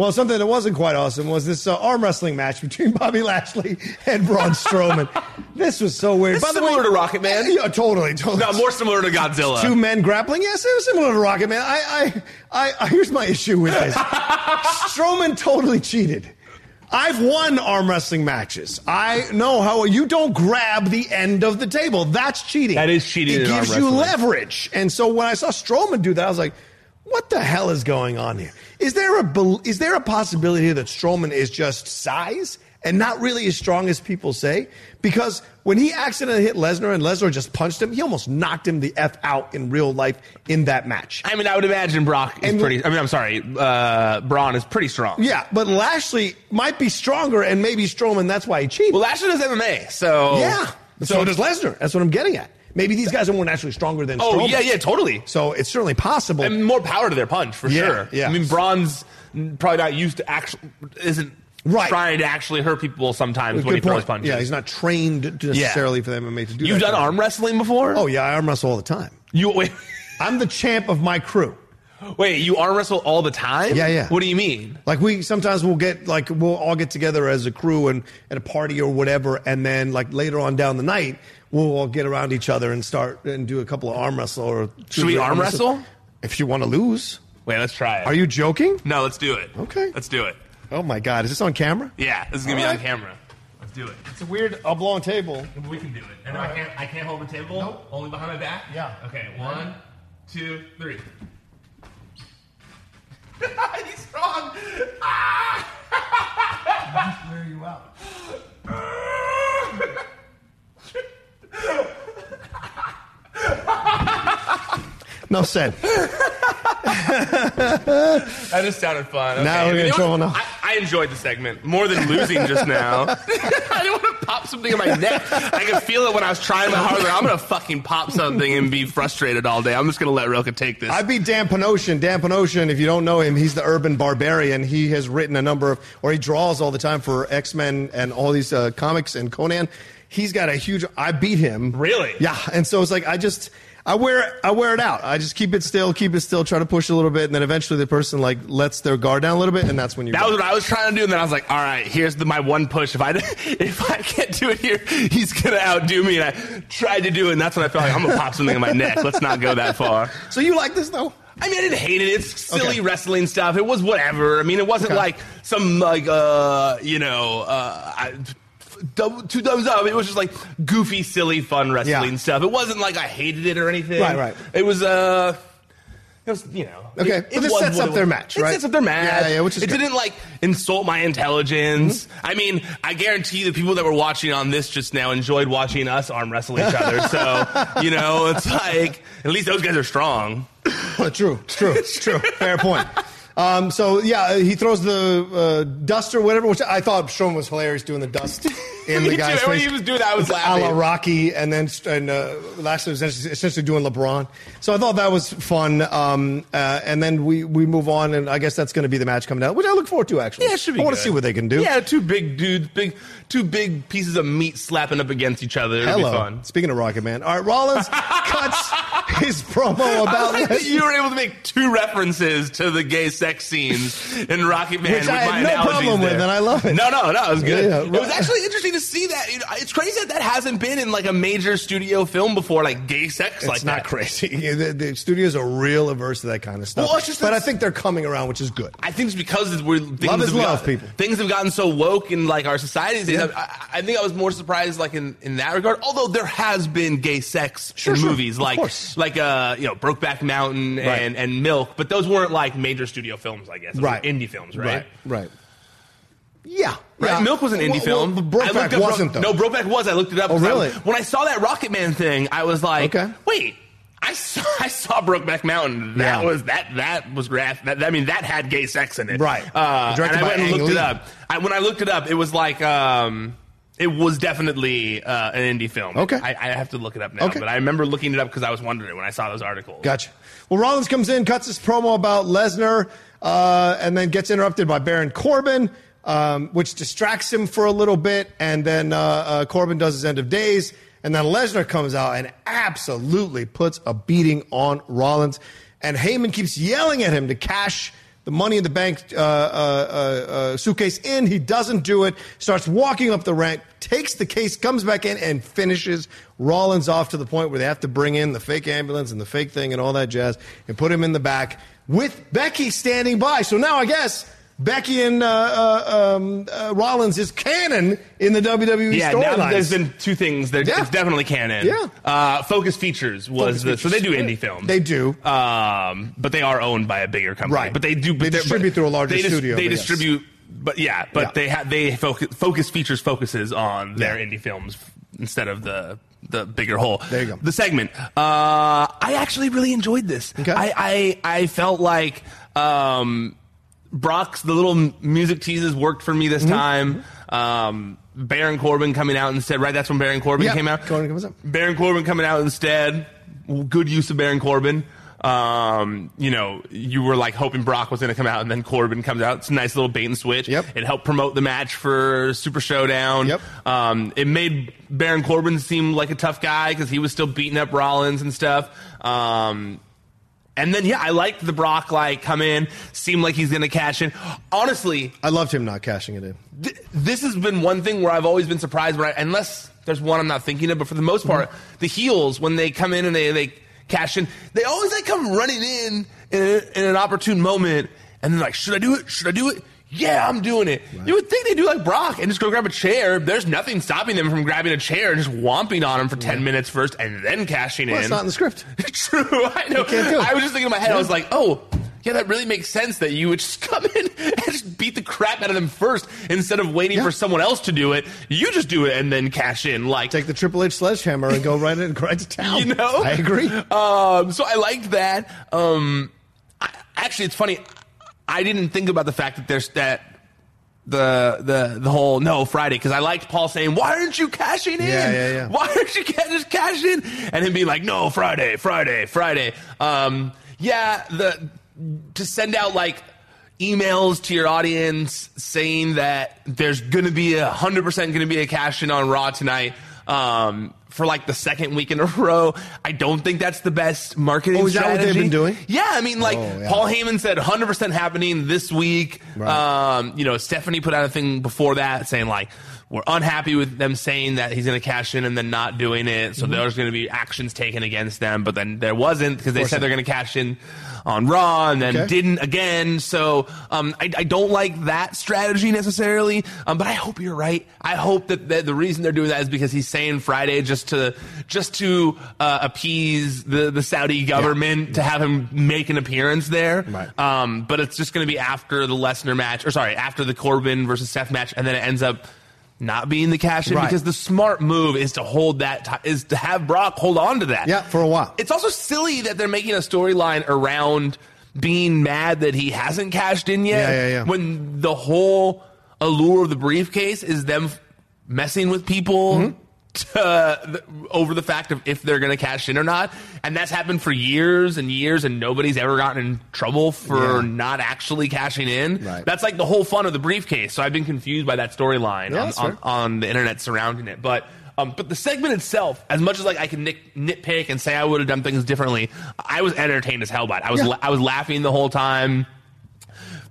Well, something that wasn't quite awesome was this uh, arm wrestling match between Bobby Lashley and Braun Strowman. this was so weird. It's similar to Rocket Man. Yeah, totally, totally. No, more similar to Godzilla. Two men grappling. Yes, it was similar to Rocket Man. I, I, I, here's my issue with this. Strowman totally cheated. I've won arm wrestling matches. I know how you don't grab the end of the table. That's cheating. That is cheating It gives you leverage. And so when I saw Strowman do that, I was like, what the hell is going on here? Is there a is there a possibility that Strowman is just size and not really as strong as people say? Because when he accidentally hit Lesnar and Lesnar just punched him, he almost knocked him the f out in real life in that match. I mean, I would imagine Brock is And- pretty. I mean, I'm sorry, uh, Braun is pretty strong. Yeah, but Lashley might be stronger, and maybe Strowman. That's why he cheated. Well, Lashley does MMA, so yeah, so, does Lesnar. That's what I'm getting at. Maybe these guys are more naturally stronger than. Oh Strowman. yeah, yeah, totally. So it's certainly possible. And more power to their punch for Yeah, sure. yeah. I mean, Braun's probably not used to actually isn't Right. trying to actually hurt people sometimes when he Good throws punches. Yeah, he's not trained necessarily for the MMA to do. You've done kind of arm wrestling before? Oh yeah, I arm wrestle all the time. You wait, I'm the champ of my crew. Wait, you arm wrestle all the time? Yeah, yeah. What do you mean? Like we sometimes we'll get like we'll all get together as a crew and at a party or whatever, and then like later on down the night we'll all get around each other and start and do a couple of arm wrestle or Should we arm wrestle? If you want to lose, Wait, let's try it. are you joking? No, let's do it. Okay. let's do it. Oh my God, is this on camera? Yeah, this is gonna be All on camera. Let's do it. It's a weird oblong table. We can do it. And I can't. I can't hold the table. Nope. Only behind my back. Yeah. Okay. One, two, three. He's strong. Ah! Wear you out. No said. That just sounded fun. Okay. Now we're gonna You know trouble what? now. I, I enjoyed the segment more than losing just now. I didn't want to pop something in my neck. I could feel it when I was trying my hardest. I'm gonna fucking pop something and be frustrated all day. I'm just gonna let Rilka take this. I beat Dan Panosian. Dan Panosian, if you don't know him, he's the urban barbarian. He has written a number of, or he draws all the time for X Men and all these uh, comics and Conan. He's got a huge. I beat him. Really? Yeah. And so it's like I just. I wear I wear it out. I just keep it still, keep it still, try to push a little bit, and then eventually the person like lets their guard down a little bit, and that's when you. That was what I was trying to do, and then I was like, "All right, here's the, my one push. If I if I can't do it here, he's gonna outdo me." And I tried to do it, and that's when I felt like I'm gonna pop something in my neck. Let's not go that far. so you like this though? I mean, I didn't hate it. It's silly Okay. wrestling stuff. It was whatever. I mean, it wasn't Okay. like some like uh you know uh. I, Double, two thumbs up. It was just like goofy, silly, fun wrestling Yeah. stuff. It wasn't like I hated it or anything. Right, right. It was uh, it was you know. Okay, it, but this was sets what up it their was. match, It right? sets up their match. Yeah, yeah, which is it good. didn't like insult my intelligence. Mm-hmm. I mean, I guarantee the people that were watching on this just now enjoyed watching us arm wrestle each other. So you know, it's like at least those guys are strong. true, it's true, it's true. Fair point. Um, so yeah, he throws the uh, dust or whatever, which I thought Strowman was hilarious doing the dust in the too. guy's When face. he was doing that, I was laughing. A la Rocky, and then and uh, Lashley was essentially doing LeBron. So I thought that was fun. Um, uh, and then we we move on, and I guess that's going to be the match coming out, which I look forward to actually. Yeah, it should be. I want to see what they can do. Yeah, two big dudes, big two big pieces of meat slapping up against each other. It'll Hello. be fun. Speaking of Rocket Man, all right, Rollins cuts his promo about like that you were able to make two references to the gay sex scenes in Rocky Man, Which with I had no problem with, there. and I love it. No, no, no, it was good. Yeah, yeah. It was actually interesting to see that. It's crazy that that hasn't been in like a major studio film before, like gay sex. It's like not that. crazy. The, the studios are real averse to that kind of stuff. Well, just but I think they're coming around, which is good. I think it's because we're things Love is have love, got- people. Things have gotten so woke in like our societies. Yeah. I, I think I was more surprised like in, in that regard. Although there has been gay sex Sure, in sure. movies, Of like course. Like uh you know Brokeback Mountain Right. and, and Milk, but those weren't like major studio films. I guess Those Right. indie films, right? Right. Right. Yeah. Right? yeah. Milk was an indie Well, film. Well, Brokeback up wasn't though. No, Brokeback was. I looked it up. Oh, 'cause I- really? when I saw that Rocket Man thing, I was like, Okay. wait. I saw, I saw Brokeback Mountain. That Yeah. was that that was graph. That, I mean, that had gay sex in it. Right. Uh, Directed and I went and Ang looked it Lee. up. I, when I looked it up, it was like um, it was definitely uh, an indie film. Okay. I, I have to look it up now. Okay. But I remember looking it up because I was wondering when I saw those articles. Gotcha. Well, Rollins comes in, cuts his promo about Lesnar, uh, and then gets interrupted by Baron Corbin, um, which distracts him for a little bit. And then uh, uh, Corbin does his end of days. And then Lesnar comes out and absolutely puts a beating on Rollins. And Heyman keeps yelling at him to cash the money in the bank uh, uh, uh, uh, suitcase in. He doesn't do it. Starts walking up the ramp, takes the case, comes back in, and finishes Rollins off to the point where they have to bring in the fake ambulance and the fake thing and all that jazz and put him in the back with Becky standing by. So now I guess Becky and uh, uh, um, uh, Rollins is canon in the WWE Yeah, now storyline. there's been two things. There, Yeah. It's definitely canon. Yeah. Uh, Focus Features was Focus the, so they do indie films. They do. um, but they are owned by a bigger company. Right. But they do. They but they're- distribute but through a larger they dis- studio, They but yes. distribute, but yeah, but Yeah. they have they focus, Focus Features focuses on their Yeah. indie films instead of the the bigger whole. There you go. The segment. Uh, I actually really enjoyed this. Okay. I I, I felt like. Um, Brock's the little music teases worked for me this Mm-hmm. time. Um, Baron Corbin coming out instead, right? That's when Baron Corbin Yeah, came out. Corbin comes out. Baron Corbin coming out instead. Good use of Baron Corbin. Um, you know, you were like hoping Brock was going to come out, and then Corbin comes out. It's a nice little bait and switch. Yep. It helped promote the match for Super Showdown. Yep. Um, it made Baron Corbin seem like a tough guy because he was still beating up Rollins and stuff. Um, and then yeah, I liked the Brock like come in, seemed like he's going to cash in. Honestly, I loved him not cashing it in. th- this has been one thing where I've always been surprised. I, unless there's one I'm not thinking of, but for the most part, the heels when they come in and they they cash in, they always like come running in in, a, in an opportune moment, and they're like, "Should I do it? Should I do it?" Yeah, I'm doing it. You would think they do like Brock and just go grab a chair. There's nothing stopping them from grabbing a chair and just whomping on him for 10 minutes first and then cashing Well, in. it's not in the script. True, I know. can't do it. I was just thinking in my head, I was like, oh, yeah, that really makes sense that you would just come in and just beat the crap out of them first instead of waiting Yeah. for someone else to do it. You just do it and then cash in. Like, Take the Triple H sledgehammer and go right in, right to town. you know? I agree. Um, so I liked that. Um, I, actually, it's funny. I didn't think about the fact that there's that. The the the whole no Friday because I liked Paul saying why aren't you cashing in Yeah, yeah, yeah. why aren't you ca- just cash in and him being like no Friday Friday Friday um yeah the to send out like emails to your audience saying that there's gonna be a hundred percent gonna be a cash in on Raw tonight um for like the second week in a row I don't think that's the best marketing Oh, is that what they've strategy. been doing? yeah I mean like Oh, yeah. Paul Heyman said 100% happening this week Right. um you know Stephanie put out a thing before that saying like we're unhappy with them saying that he's going to cash in and then not doing it. So there's going to be actions taken against them, but then there wasn't because they said they're going to cash in on Raw and then Okay. didn't again. So um, I, I don't like that strategy necessarily, um, but I hope you're right. I hope that, that the reason they're doing that is because he's saying Friday just to just to uh, appease the the Saudi government to have him make an appearance there. Right. Um, but it's just going to be after the Lesnar match, or sorry, after the Corbin versus Seth match, and then it ends up not being the cash in Right. because the smart move is to hold that ti- is to have Brock hold on to that. Yeah, for a while. It's also silly that they're making a storyline around being mad that he hasn't cashed in yet. Yeah, yeah, yeah. When the whole allure of the briefcase is them f- messing with people. Mm-hmm. To, th- over the fact of if they're going to cash in or not, and that's happened for years and years, and nobody's ever gotten in trouble for Yeah. not actually cashing in. Right. That's like the whole fun of the briefcase. So I've been confused by that storyline Yeah, on, on, on the internet surrounding it. But um, but the segment itself, as much as like I can nick, nitpick and say I would have done things differently, I was entertained as hell by it. I was Yeah. la- I was laughing the whole time.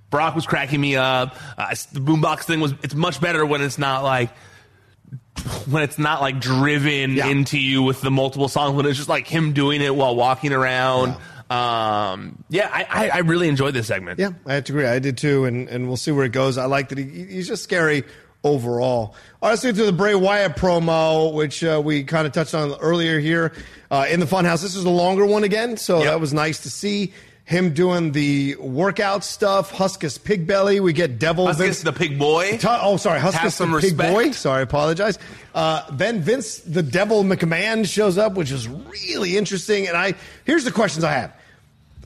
Brock was cracking me up. Uh, the boombox thing was it's much better when it's not like when it's not like driven Yeah. into you with the multiple songs when it's just like him doing it while walking around. Um, yeah, I, I, I really enjoyed this segment. Yeah, I have to agree. I did too, and, and we'll see where it goes. I like that he, he's just scary overall. All right, let's get to the Bray Wyatt promo, which uh, we kind of touched on earlier here uh, in the Funhouse. This is a longer one again, so Yep. that was nice to see him doing the workout stuff. Huskus Pig Belly. We get Devil Huskus Vince. the pig boy. Oh, sorry, Huskus the Pig. Boy. Sorry, I apologize. Uh, then Vince the Devil McMahon shows up, which is really interesting. And I here's the questions I have.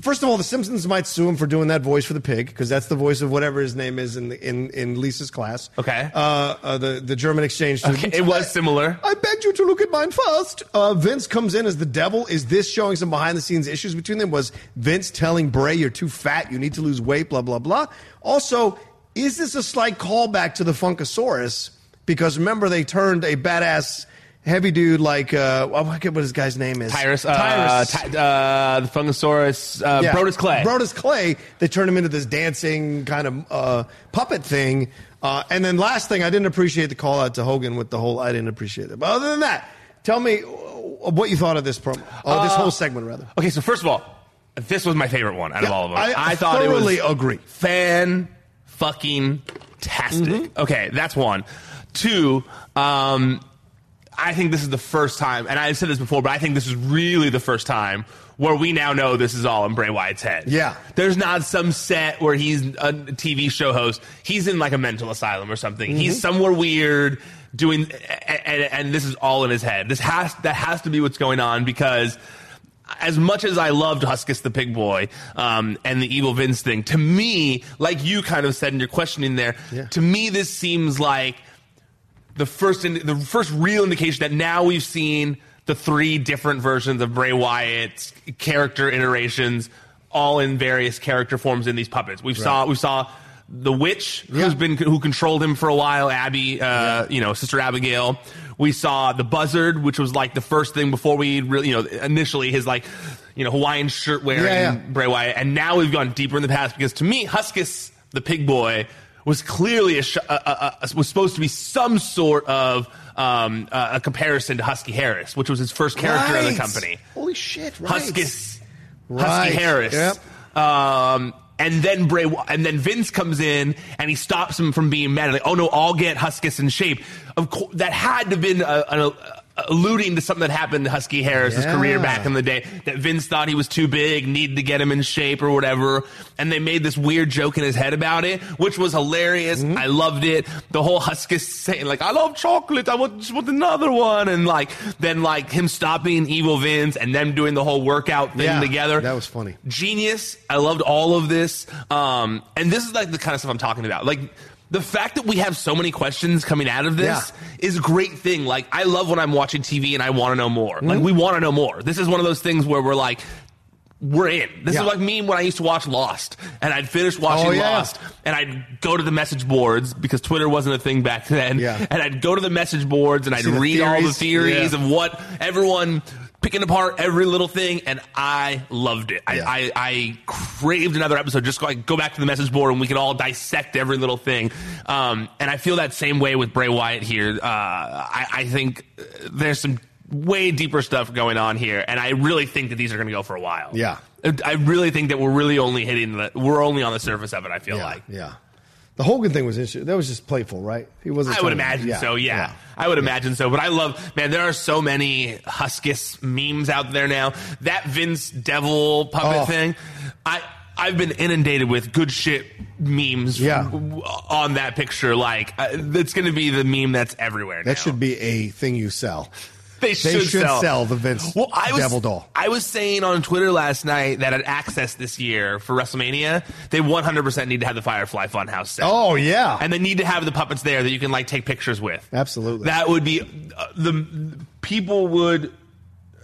First of all, the Simpsons might sue him for doing that voice for the pig because that's the voice of whatever his name is in the, in in Lisa's class. Okay. Uh, uh, the the German exchange student. Okay, it was similar. I begged you to look at mine first. Uh, Vince comes in as the devil. Is this showing some behind the scenes issues between them? Was Vince telling Bray, you're too fat, you need to lose weight, blah, blah, blah? Also, is this a slight callback to the Funkasaurus? Because remember, they turned a badass heavy dude like, uh, I forget what his guy's name is. Tyrus, uh, Tyrus. Ty- uh, the Funkasaurus, uh, Yeah. Brodus Clay. Brodus Clay. They turned him into this dancing kind of uh, puppet thing. Uh, and then last thing, I didn't appreciate the call out to Hogan with the whole. I didn't appreciate it. But other than that, tell me uh, what you thought of this promo. Oh, this Uh, whole segment rather. Okay, so first of all, this was my favorite one out of all of them. I thought it was agree. fan fucking tastic. Okay, that's one. Two, um, I think this is the first time, and I've said this before, but I think this is really the first time where we now know this is all in Bray Wyatt's head. Yeah. There's not some set where he's a TV show host. He's in like a mental asylum or something. He's somewhere weird doing, and, and this is all in his head. This has that has to be what's going on because. As much as I loved Huskus the Pig Boy um, and the Evil Vince thing, to me, like you kind of said in your questioning there, Yeah. to me this seems like the first in, the first real indication that now we've seen the three different versions of Bray Wyatt's character iterations, all in various character forms in these puppets. We saw we saw the witch Yeah. who's been who controlled him for a while, Abby, uh, you know, Sister Abigail. We saw the buzzard, which was like the first thing before we really, you know, initially his like, you know, Hawaiian shirt wearing Yeah, yeah. Bray Wyatt, and now we've gone deeper in the past because to me, Huskus the pig boy was clearly a, a, a, was supposed to be some sort of um, uh, a comparison to Husky Harris, which was his first character in the company. Holy shit! Right. Huskus, Right. Husky Harris. Yep. Um, and then Bray, and then Vince comes in and he stops him from being mad. Like, oh no, I'll get Huskus in shape. Of course, that had to have been a, a- alluding to something that happened to Husky Harris's Yeah. career back in the day. That Vince thought he was too big, needed to get him in shape or whatever. And they made this weird joke in his head about it, which was hilarious. Mm-hmm. I loved it. The whole Huskus saying like, "I love chocolate. I want, just want another one," and like then like him stopping Evil Vince and them doing the whole workout thing Yeah, together. that was funny. Genius. I loved all of this. Um, and this is like the kind of stuff I'm talking about. Like the fact that we have so many questions coming out of this Yeah. is a great thing. Like I love when I'm watching TV and I want to know more. Like Mm-hmm. we want to know more. This is one of those things where we're like. We're in. This Yeah. is like me when I used to watch Lost, and I'd finish watching Oh, yeah. Lost, and I'd go to the message boards because Twitter wasn't a thing back then. Yeah. And I'd go to the message boards and I'd See the read all the theories? of what everyone picking apart every little thing, and I loved it. Yeah. I, I, I craved another episode. Just go, like, go back to the message board and we can all dissect every little thing. Um, and I feel that same way with Bray Wyatt here. Uh, I, I think uh, there's some way deeper stuff going on here, and I really think that these are going to go for a while. Yeah. I really think that we're really only hitting the we're only on the surface of it. I feel Yeah, like. yeah. The Hogan thing was interesting. That was just playful, right? He wasn't. I would imagine so, yeah. I would imagine so. But I love, man, there are so many Huskus memes out there now. That Vince Devil puppet Oh. thing, I. I've been inundated with good shit memes Yeah. on that picture. Like, uh, it's going to be the meme that's everywhere now. That should be a thing you sell. They They should, should sell. sell the Vince well, I was, Devil doll. I was saying on Twitter last night that at Axxess this year for WrestleMania, they 100% need to have the Firefly Funhouse set. Oh yeah, And they need to have the puppets there that you can like take pictures with. absolutely. That would be uh, the people would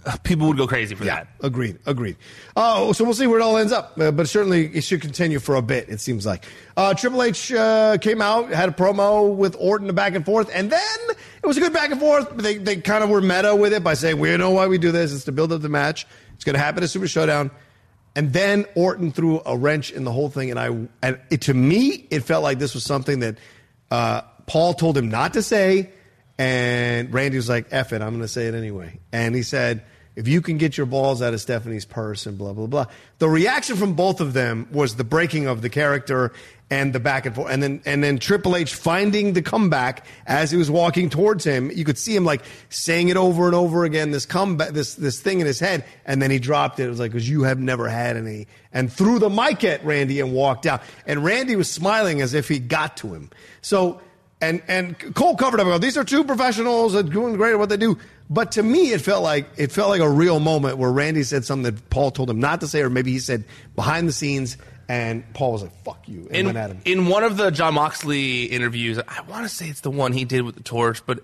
uh, people would go crazy for yeah, that. agreed, agreed. Oh, so we'll see where it all ends up, uh, but certainly it should continue for a bit. It seems like uh, Triple H uh, came out, had a promo with Orton back and forth, and then it was a good back and forth. But they they kind of were meta with it by saying, "We know why we do this. It's to build up the match. It's going to happen at Super Showdown." And then Orton threw a wrench in the whole thing, and I and it, to me it felt like this was something that uh, Paul told him not to say, and Randy was like, "F it, I'm going to say it anyway." And he said, "If you can get your balls out of Stephanie's purse and blah blah blah." The reaction from both of them was the breaking of the character and the back and forth, and then and then Triple H finding the comeback as he was walking towards him. You could see him like saying it over and over again. This comeback, this this thing in his head, and then he dropped it. It was like, "Because you have never had any," and threw the mic at Randy and walked out. And Randy was smiling as if he got to him. So. And and Cole covered up. These are two professionals that doing great at what they do. But to me, it felt like it felt like a real moment where Randy said something that Paul told him not to say, or maybe he said behind the scenes, and Paul was like, "Fuck you," and In, went at him. in one of the Jon Moxley interviews, I want to say it's the one he did with the torch, but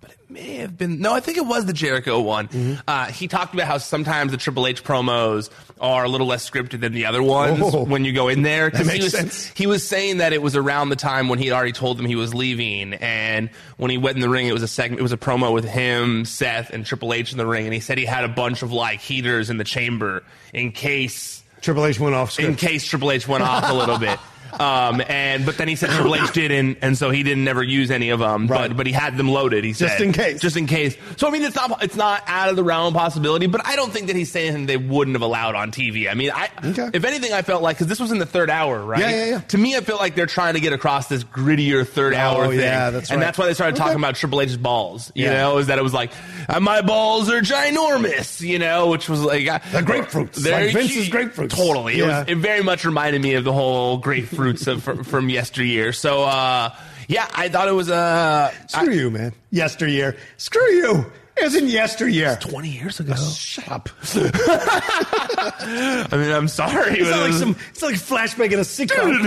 but it may have been no, I think it was the Jericho one. Mm-hmm. Uh, he talked about how sometimes the Triple H promos are a little less scripted than the other ones Oh. when you go in there. That he makes was, sense. He was saying that it was around the time when he had already told them he was leaving, and when he went in the ring, it was a segment, it was a promo with him, Seth, and Triple H in the ring, and he said he had a bunch of like heaters in the chamber in case Triple H went off script. in case Triple H went off a little bit. Um, and but then he said Triple H didn't, and so he didn't never use any of them. Right. But but he had them loaded. He Just in case. just in case. So I mean, it's not it's not out of the realm of possibility. But I don't think that he's saying they wouldn't have allowed on TV. I mean, I Okay. if anything, I felt like because this was in the third hour, right? Yeah, yeah, yeah. To me, I feel like they're trying to get across this grittier third hour Oh, thing. yeah, that's right. and that's why they started Okay. talking about Triple H's balls. You Yeah. know, is that it was like "Uh, my balls are ginormous. You know, which was like uh, The grapefruits, like Vince's grapefruits. Totally, it, was, it very much reminded me of the whole grapefruits of from, from yesteryear. So uh, yeah, I thought it was uh, Screw you, man. Yesteryear. Screw you. It was in yesteryear. twenty years ago. Shut up. I mean, I'm sorry. It's not like some. It's not like flashback in a sitcom.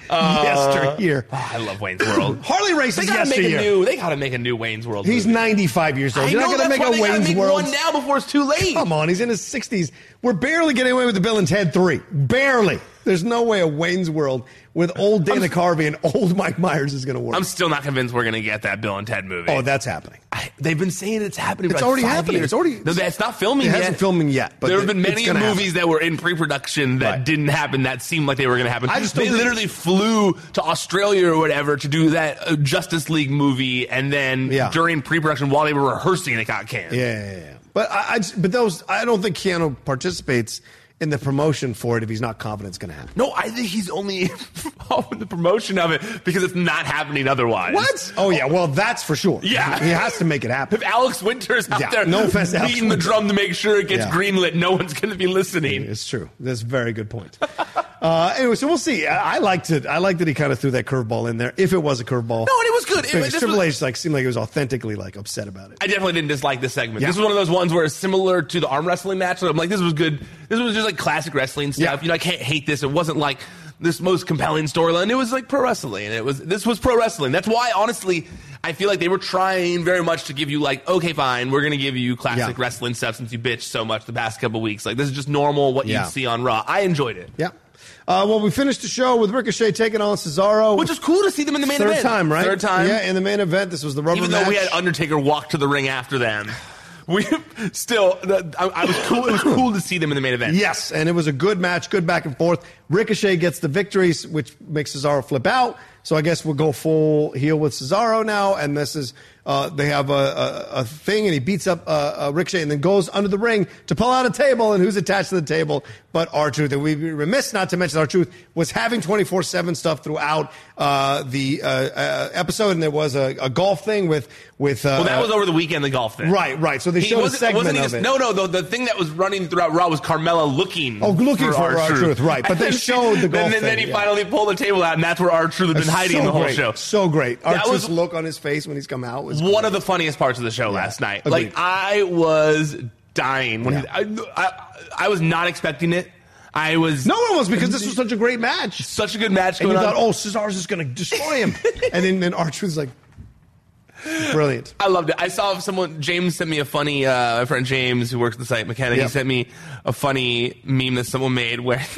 yesteryear. Oh, I love Wayne's World. Harley races They gotta make a new. They gotta make a new Wayne's World. He's 95 years old. I You're know not going to make a Wayne's make World. one now before it's too late. Come on, he's in his 60s. We're barely getting away with the Bill and Ted 3. Barely. There's no way a Wayne's World with old Dana Carvey and old Mike Myers is going to work. I'm still not convinced we're gonna get that Bill and Ted movie. oh, that's happening. I, they've been saying it's happening. for It's like already happening. years. It's already- No, that's not filming It yet. hasn't filming yet, but there have been many movies happen. that were in pre-production that Right. didn't happen. That seemed like they were going to happen. I just they literally flew to Australia or whatever to do that uh, Justice League movie, and then Yeah. during pre-production while they were rehearsing, it got canned. Yeah, yeah, yeah. But I, I just- but those I don't think Keanu participates in the promotion for it if he's not confident it's going to happen. No, I think he's only involved in the promotion of it because it's not happening otherwise. What? Oh yeah, well that's for sure. Yeah. he has to make it happen. If Alex Winter's out Yeah, there no offense to Alex beating the Winter. drum to make sure it gets Yeah. greenlit, no one's going to be listening. It's true. That's a very good point. uh, anyway, so we'll see. I, I liked it. I liked that he kind of threw that curveball in there. If it was a curveball, No, and it was good. It- this Triple was- H like seemed like he was authentically like upset about it. I definitely didn't dislike this segment. Yeah. This was one of those ones where it's similar to the arm wrestling match. So I'm like, this was good. This was just like classic wrestling stuff. Yeah. You know, I can't hate this. It wasn't like this most compelling storyline. It was like pro wrestling. And it was this was pro wrestling. That's why, honestly, I feel like they were trying very much to give you like, okay, fine, we're gonna give you classic Yeah. wrestling stuff since you bitched so much the past couple weeks. Like this is just normal what Yeah. you'd see on Raw. I enjoyed it. Yeah. Uh, well, we finished the show with Ricochet taking on Cesaro, Which is cool to see them in the main third event. time, right? Third time. Yeah, in the main event. This was the rubber Even though we had Undertaker walk to the ring after them, we still. I, was cool. It was cool to see them in the main event. Yes, and it was a good match, good back and forth. Ricochet gets the victories, which makes Cesaro flip out. So I guess we'll go full heel with Cesaro now, and this is uh, they have a, a, a thing, and he beats up uh, uh, Ricochet, and then goes under the ring to pull out a table, and who's attached to the table? But R-Truth, and we'd be remiss not to mention R-Truth was having twenty four seven stuff throughout uh, the uh, uh, episode, and there was a, a golf thing with with. Uh, Well, that was over the weekend. The golf thing. Right, right. So they He showed a segment he of it. No, no. The, the thing that was running throughout Raw was Carmella looking. Oh, looking for our R-Truth, right. But they showed the then, golf then, then thing, he yeah. finally pulled the table out, and that's where truth had been That's hiding so the whole great. show. So great. That R-Truth's was- look on his face when he's come out was one of the funniest parts of the show last night. Agreed. Like I was dying when Yeah. he, I, I, I was not expecting it. I was No one was because this was such a great match. such a good match And you on. thought, oh, Cesaro's just going to destroy him. and then, then R-Truth's like, brilliant. I loved it. I saw someone. James sent me a funny. Uh, my friend James, who works at the site mechanic, Yep. he sent me a funny meme that someone made where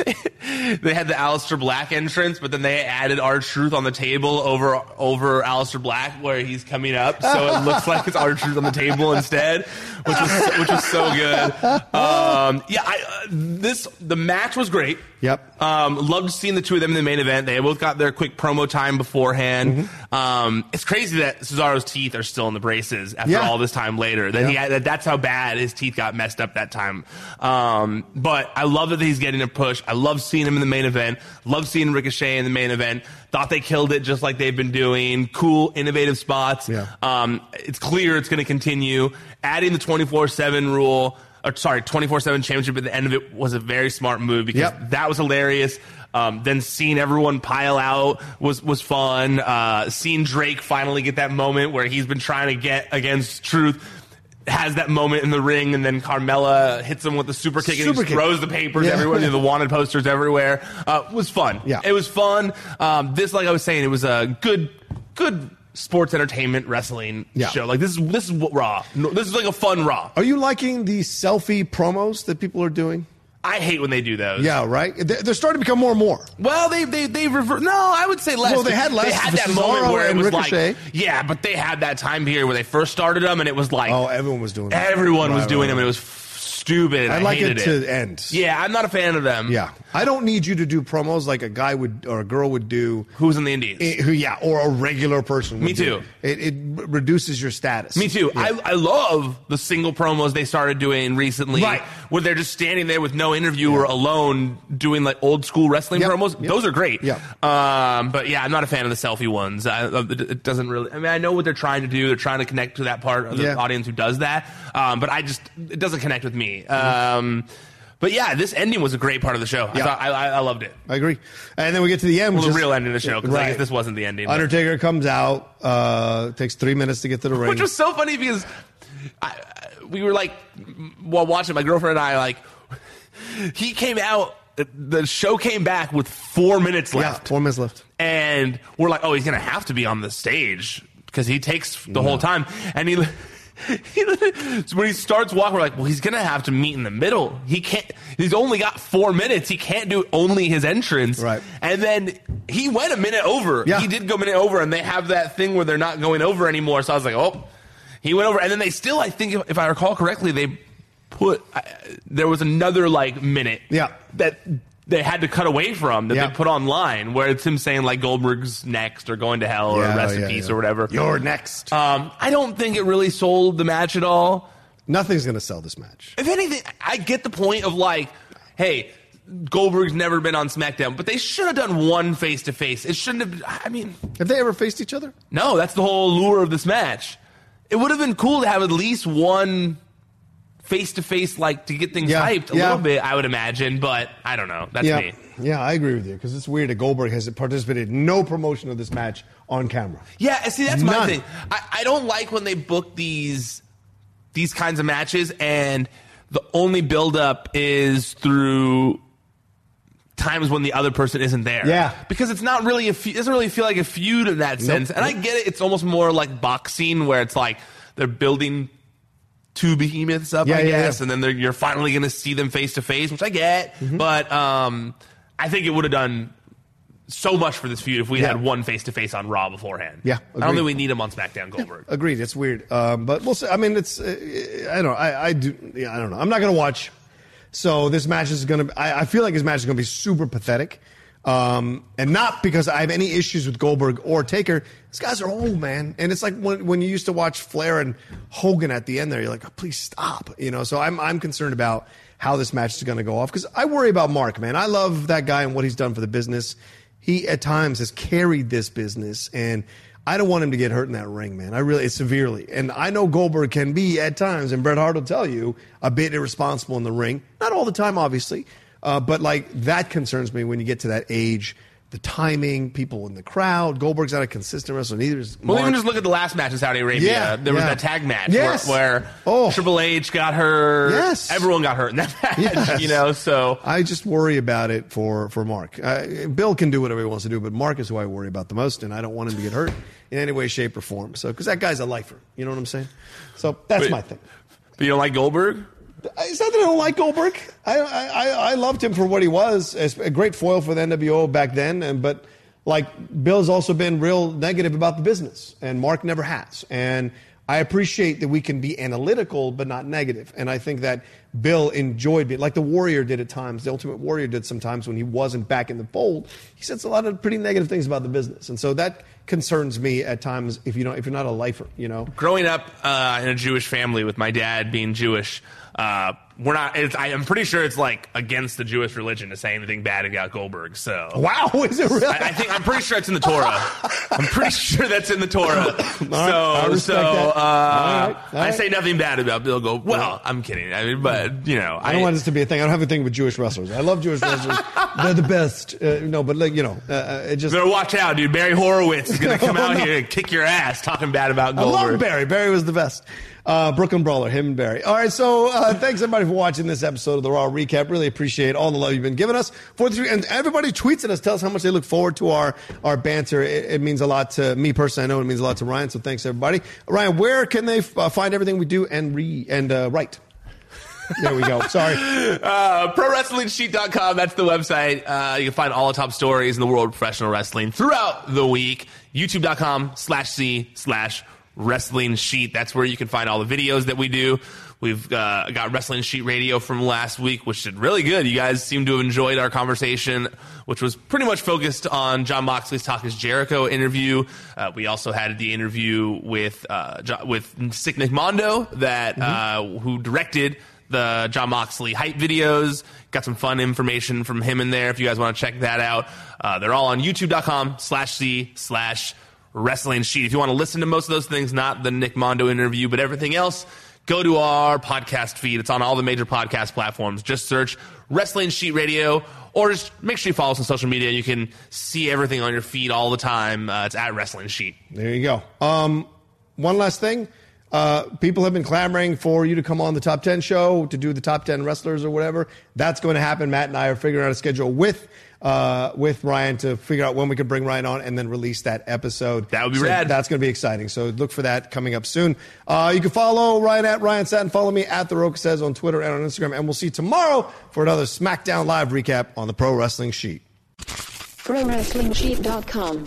they had the Aleister Black entrance, but then they added R-Truth on the table over over Aleister Black, where he's coming up, so it looks like it's R-Truth on the table instead, which was which was so good. Um, yeah, I, uh, this the match was great. Yep. Um, loved seeing the two of them in the main event. They both got their quick promo time beforehand. Mm-hmm. Um, it's crazy that Cesaro's teeth are still in the braces after Yeah. all this time later. That he Yeah. had, that that's how bad his teeth got messed up that time. Um, but I love that he's getting a push. I love seeing him in the main event. Love seeing Ricochet in the main event. Thought they killed it just like they've been doing. Cool, innovative spots. Yeah. Um, it's clear it's going to continue. Adding the 24-7 rule, or sorry, 24-7 championship at the end of it was a very smart move because Yep. that was hilarious. Um, then seeing everyone pile out was was fun. Uh, seeing Drake finally get that moment where he's been trying to get against Truth. Has that moment in the ring, and then Carmella hits him with the super kick, and he throws the papers Yeah. everywhere, you know, the wanted posters everywhere. Uh, it was fun. Yeah. it was fun. Um, this, like I was saying, it was a good, good sports entertainment wrestling Yeah. show. Like this is this is what Raw. This is like a fun Raw. Are you liking the selfie promos that people are doing? I hate when they do those. Yeah, right? They're they're starting to become more and more. Well, they they they revert. No, I would say less. Well, they had less They had that Cesaro moment where it was Ricochet. like, yeah, but they had that time period where they first started them, and it was like, Oh, everyone was doing everyone was Right, doing right, them, and it was stupid. I'd I like hated it to end. Yeah, I'm not a fan of them. Yeah, I don't need you to do promos like a guy would or a girl would do. Who's in the Indies? Eh, who, yeah, or a regular person. Would Me too. It, it reduces your status. Me too. Yeah. I, I love the single promos they started doing recently, Right. Where they're just standing there with no interviewer alone doing like old school wrestling Yep. promos. Yep. Those are great. Yeah. Um, but yeah, I'm not a fan of the selfie ones. I, it it doesn't really. I mean, I know what they're trying to do. They're trying to connect to that part of the Yeah. audience who does that. Um, but I just it doesn't connect with me. Um, but yeah, this ending was a great part of the show. I Yeah. thought I, I, I loved it. I agree. And then we get to the end, Well, the is- real ending of the show because I guess this wasn't the ending. but- Undertaker comes out. Uh, takes three minutes to get to the ring. Which was so funny because I, I- we were like, while watching, my girlfriend and I, like, he came out, the show came back with four minutes yeah, left. four minutes left. And we're like, oh, he's going to have to be on the stage because he takes the whole time. And he. he so when he starts walking, we're like, well, he's gonna have to meet in the middle. He can't. He's only got four minutes. He can't do only his entrance. Right. And then he went a minute over. Yeah. He did go a minute over, and they have that thing where they're not going over anymore. So I was like, oh, he went over, and then they still, I think, if, if I recall correctly, they put uh, there was another like minute. Yeah. That they had to cut away from that Yeah. they put online where it's him saying like Goldberg's next or going to hell or Yeah, rest in yeah, peace or whatever. You're next. Um, I don't think it really sold the match at all. Nothing's going to sell this match. If anything, I get the point of like, hey, Goldberg's never been on SmackDown, but they should have done one face to face. It shouldn't have. I mean, Have they ever faced each other? no, that's the whole lure of this match. It would have been cool to have at least one face to face, like to get things Yeah, hyped a yeah. little bit. I would imagine, but I don't know. That's yeah, me. yeah, I agree with you because it's weird that Goldberg has participated in no promotion of this match on camera. Yeah, see, that's my thing. I, I don't like when they book these these kinds of matches and the only buildup is through times when the other person isn't there. Yeah. because it's not really a fe- it doesn't really feel like a feud in that sense. And I get it. It's almost more like boxing where it's like they're building two behemoths up, Yeah, I yeah, guess, yeah. and then they're, you're finally going to see them face to face, which I get. Mm-hmm. But um, I think it would have done so much for this feud if we Yeah. had one face to face on Raw beforehand. Yeah, I don't think we need him on SmackDown Goldberg. Agreed. It's weird, um, but we'll see. I mean, it's uh, I don't know. I, I do. Yeah, I don't know. I'm not going to watch. So this match is to. I I feel like this match is to be super pathetic, um, and not because I have any issues with Goldberg or Taker. These guys are old, man, and it's like when when you used to watch Flair and Hogan at the end. There, you're like, oh, please stop. You know. So I'm I'm concerned about how this match is going to go off because I worry about Mark, man. I love that guy and what he's done for the business. He at times has carried this business and. I don't want him to get hurt in that ring, man. I really, severely. And I know Goldberg can be at times, and Bret Hart will tell you, a bit irresponsible in the ring. Not all the time, obviously. Uh, but like that concerns me when you get to that age. The timing, people in the crowd. Goldberg's not a consistent wrestler. Neither is Well, Mark. even just look at the last match in Saudi Arabia. Yeah, there was yeah. that tag match Yes. where, where Oh. Triple H got hurt. Yes. Everyone got hurt in that match, Yes. you know, so. I just worry about it for for Mark. Uh, Bill can do whatever he wants to do, but Mark is who I worry about the most, and I don't want him to get hurt in any way, shape, or form. So, because that guy's a lifer, you know what I'm saying? So that's But- my thing. But you don't like Goldberg? It's not that I don't like Goldberg. I, I, I- loved him for what he was, as a great foil for the NWO back then. And but like Bill's also been real negative about the business, and Mark never has. And I appreciate that we can be analytical but not negative. And I think that Bill enjoyed being like the Warrior did at times. The Ultimate Warrior did sometimes when he wasn't back in the fold. He says a lot of pretty negative things about the business, and so that concerns me at times. If you don't, if you're not a lifer, you know. growing up uh, in a Jewish family with my dad being Jewish, uh, we're not. It's, I, I'm pretty sure it's like against the Jewish religion to say anything bad about Goldberg. So Wow, is it really? I, I think I'm pretty sure it's in the Torah. I'm pretty sure that's in the Torah. I so, so uh, All right, all I say nothing bad about Bill Goldberg. Well, I'm kidding. I mean, but you know, I don't want this to be a thing. I don't have a thing with Jewish wrestlers. I love Jewish wrestlers. They're the best. Uh, no, but like you know, uh, uh, it just. Better watch out, dude. Barry Horowitz is going to come out here and kick your ass talking bad about Goldberg. I love Barry. Barry was the best. Uh, Brooklyn Brawler, him and Barry. All right, so uh, thanks everybody for watching this episode of the Raw Recap. Really appreciate all the love you've been giving us. Four three, and everybody tweets at us, tell us how much they look forward to our our banter. It, it means a lot to me personally. I know it means a lot to Ryan. So thanks everybody. Ryan, where can they uh, find everything we do and re and uh, write? There we go. Sorry. Uh, ProWrestlingSheet.com. That's the website. Uh, you can find all the top stories in the world of professional wrestling throughout the week. YouTube.com slash C slash Wrestling Sheet. That's where you can find all the videos that we do. We've uh, got Wrestling Sheet Radio from last week, which did really good. You guys seem to have enjoyed our conversation, which was pretty much focused on Jon Moxley's Talk is Jericho interview. Uh, we also had the interview with uh, Jo- with Sick Nick Mondo, that uh, who directed the Jon Moxley hype videos. Got some fun information from him in there. If you guys want to check that out, uh, they're all on YouTube.com slash C slash Wrestling Sheet. If you want to listen to most of those things, not the Nick Mondo interview, but everything else, go to our podcast feed. It's on all the major podcast platforms. Just search Wrestling Sheet Radio, or just make sure you follow us on social media. You can see everything on your feed all the time. Uh, it's at Wrestling Sheet. There you go. Um, one last thing. Uh, people have been clamoring for you to come on the top 10 show to do the top 10 wrestlers or whatever. That's going to happen. Matt and I are figuring out a schedule with uh, with Ryan to figure out when we can bring Ryan on and then release that episode. That would be So rad. That's going to be exciting. So look for that coming up soon. Uh, you can follow Ryan at Ryan Satin. Follow me at The Roca Says on Twitter and on Instagram. And we'll see you tomorrow for another SmackDown Live recap on the Pro Wrestling Sheet. ProWrestlingSheet.com.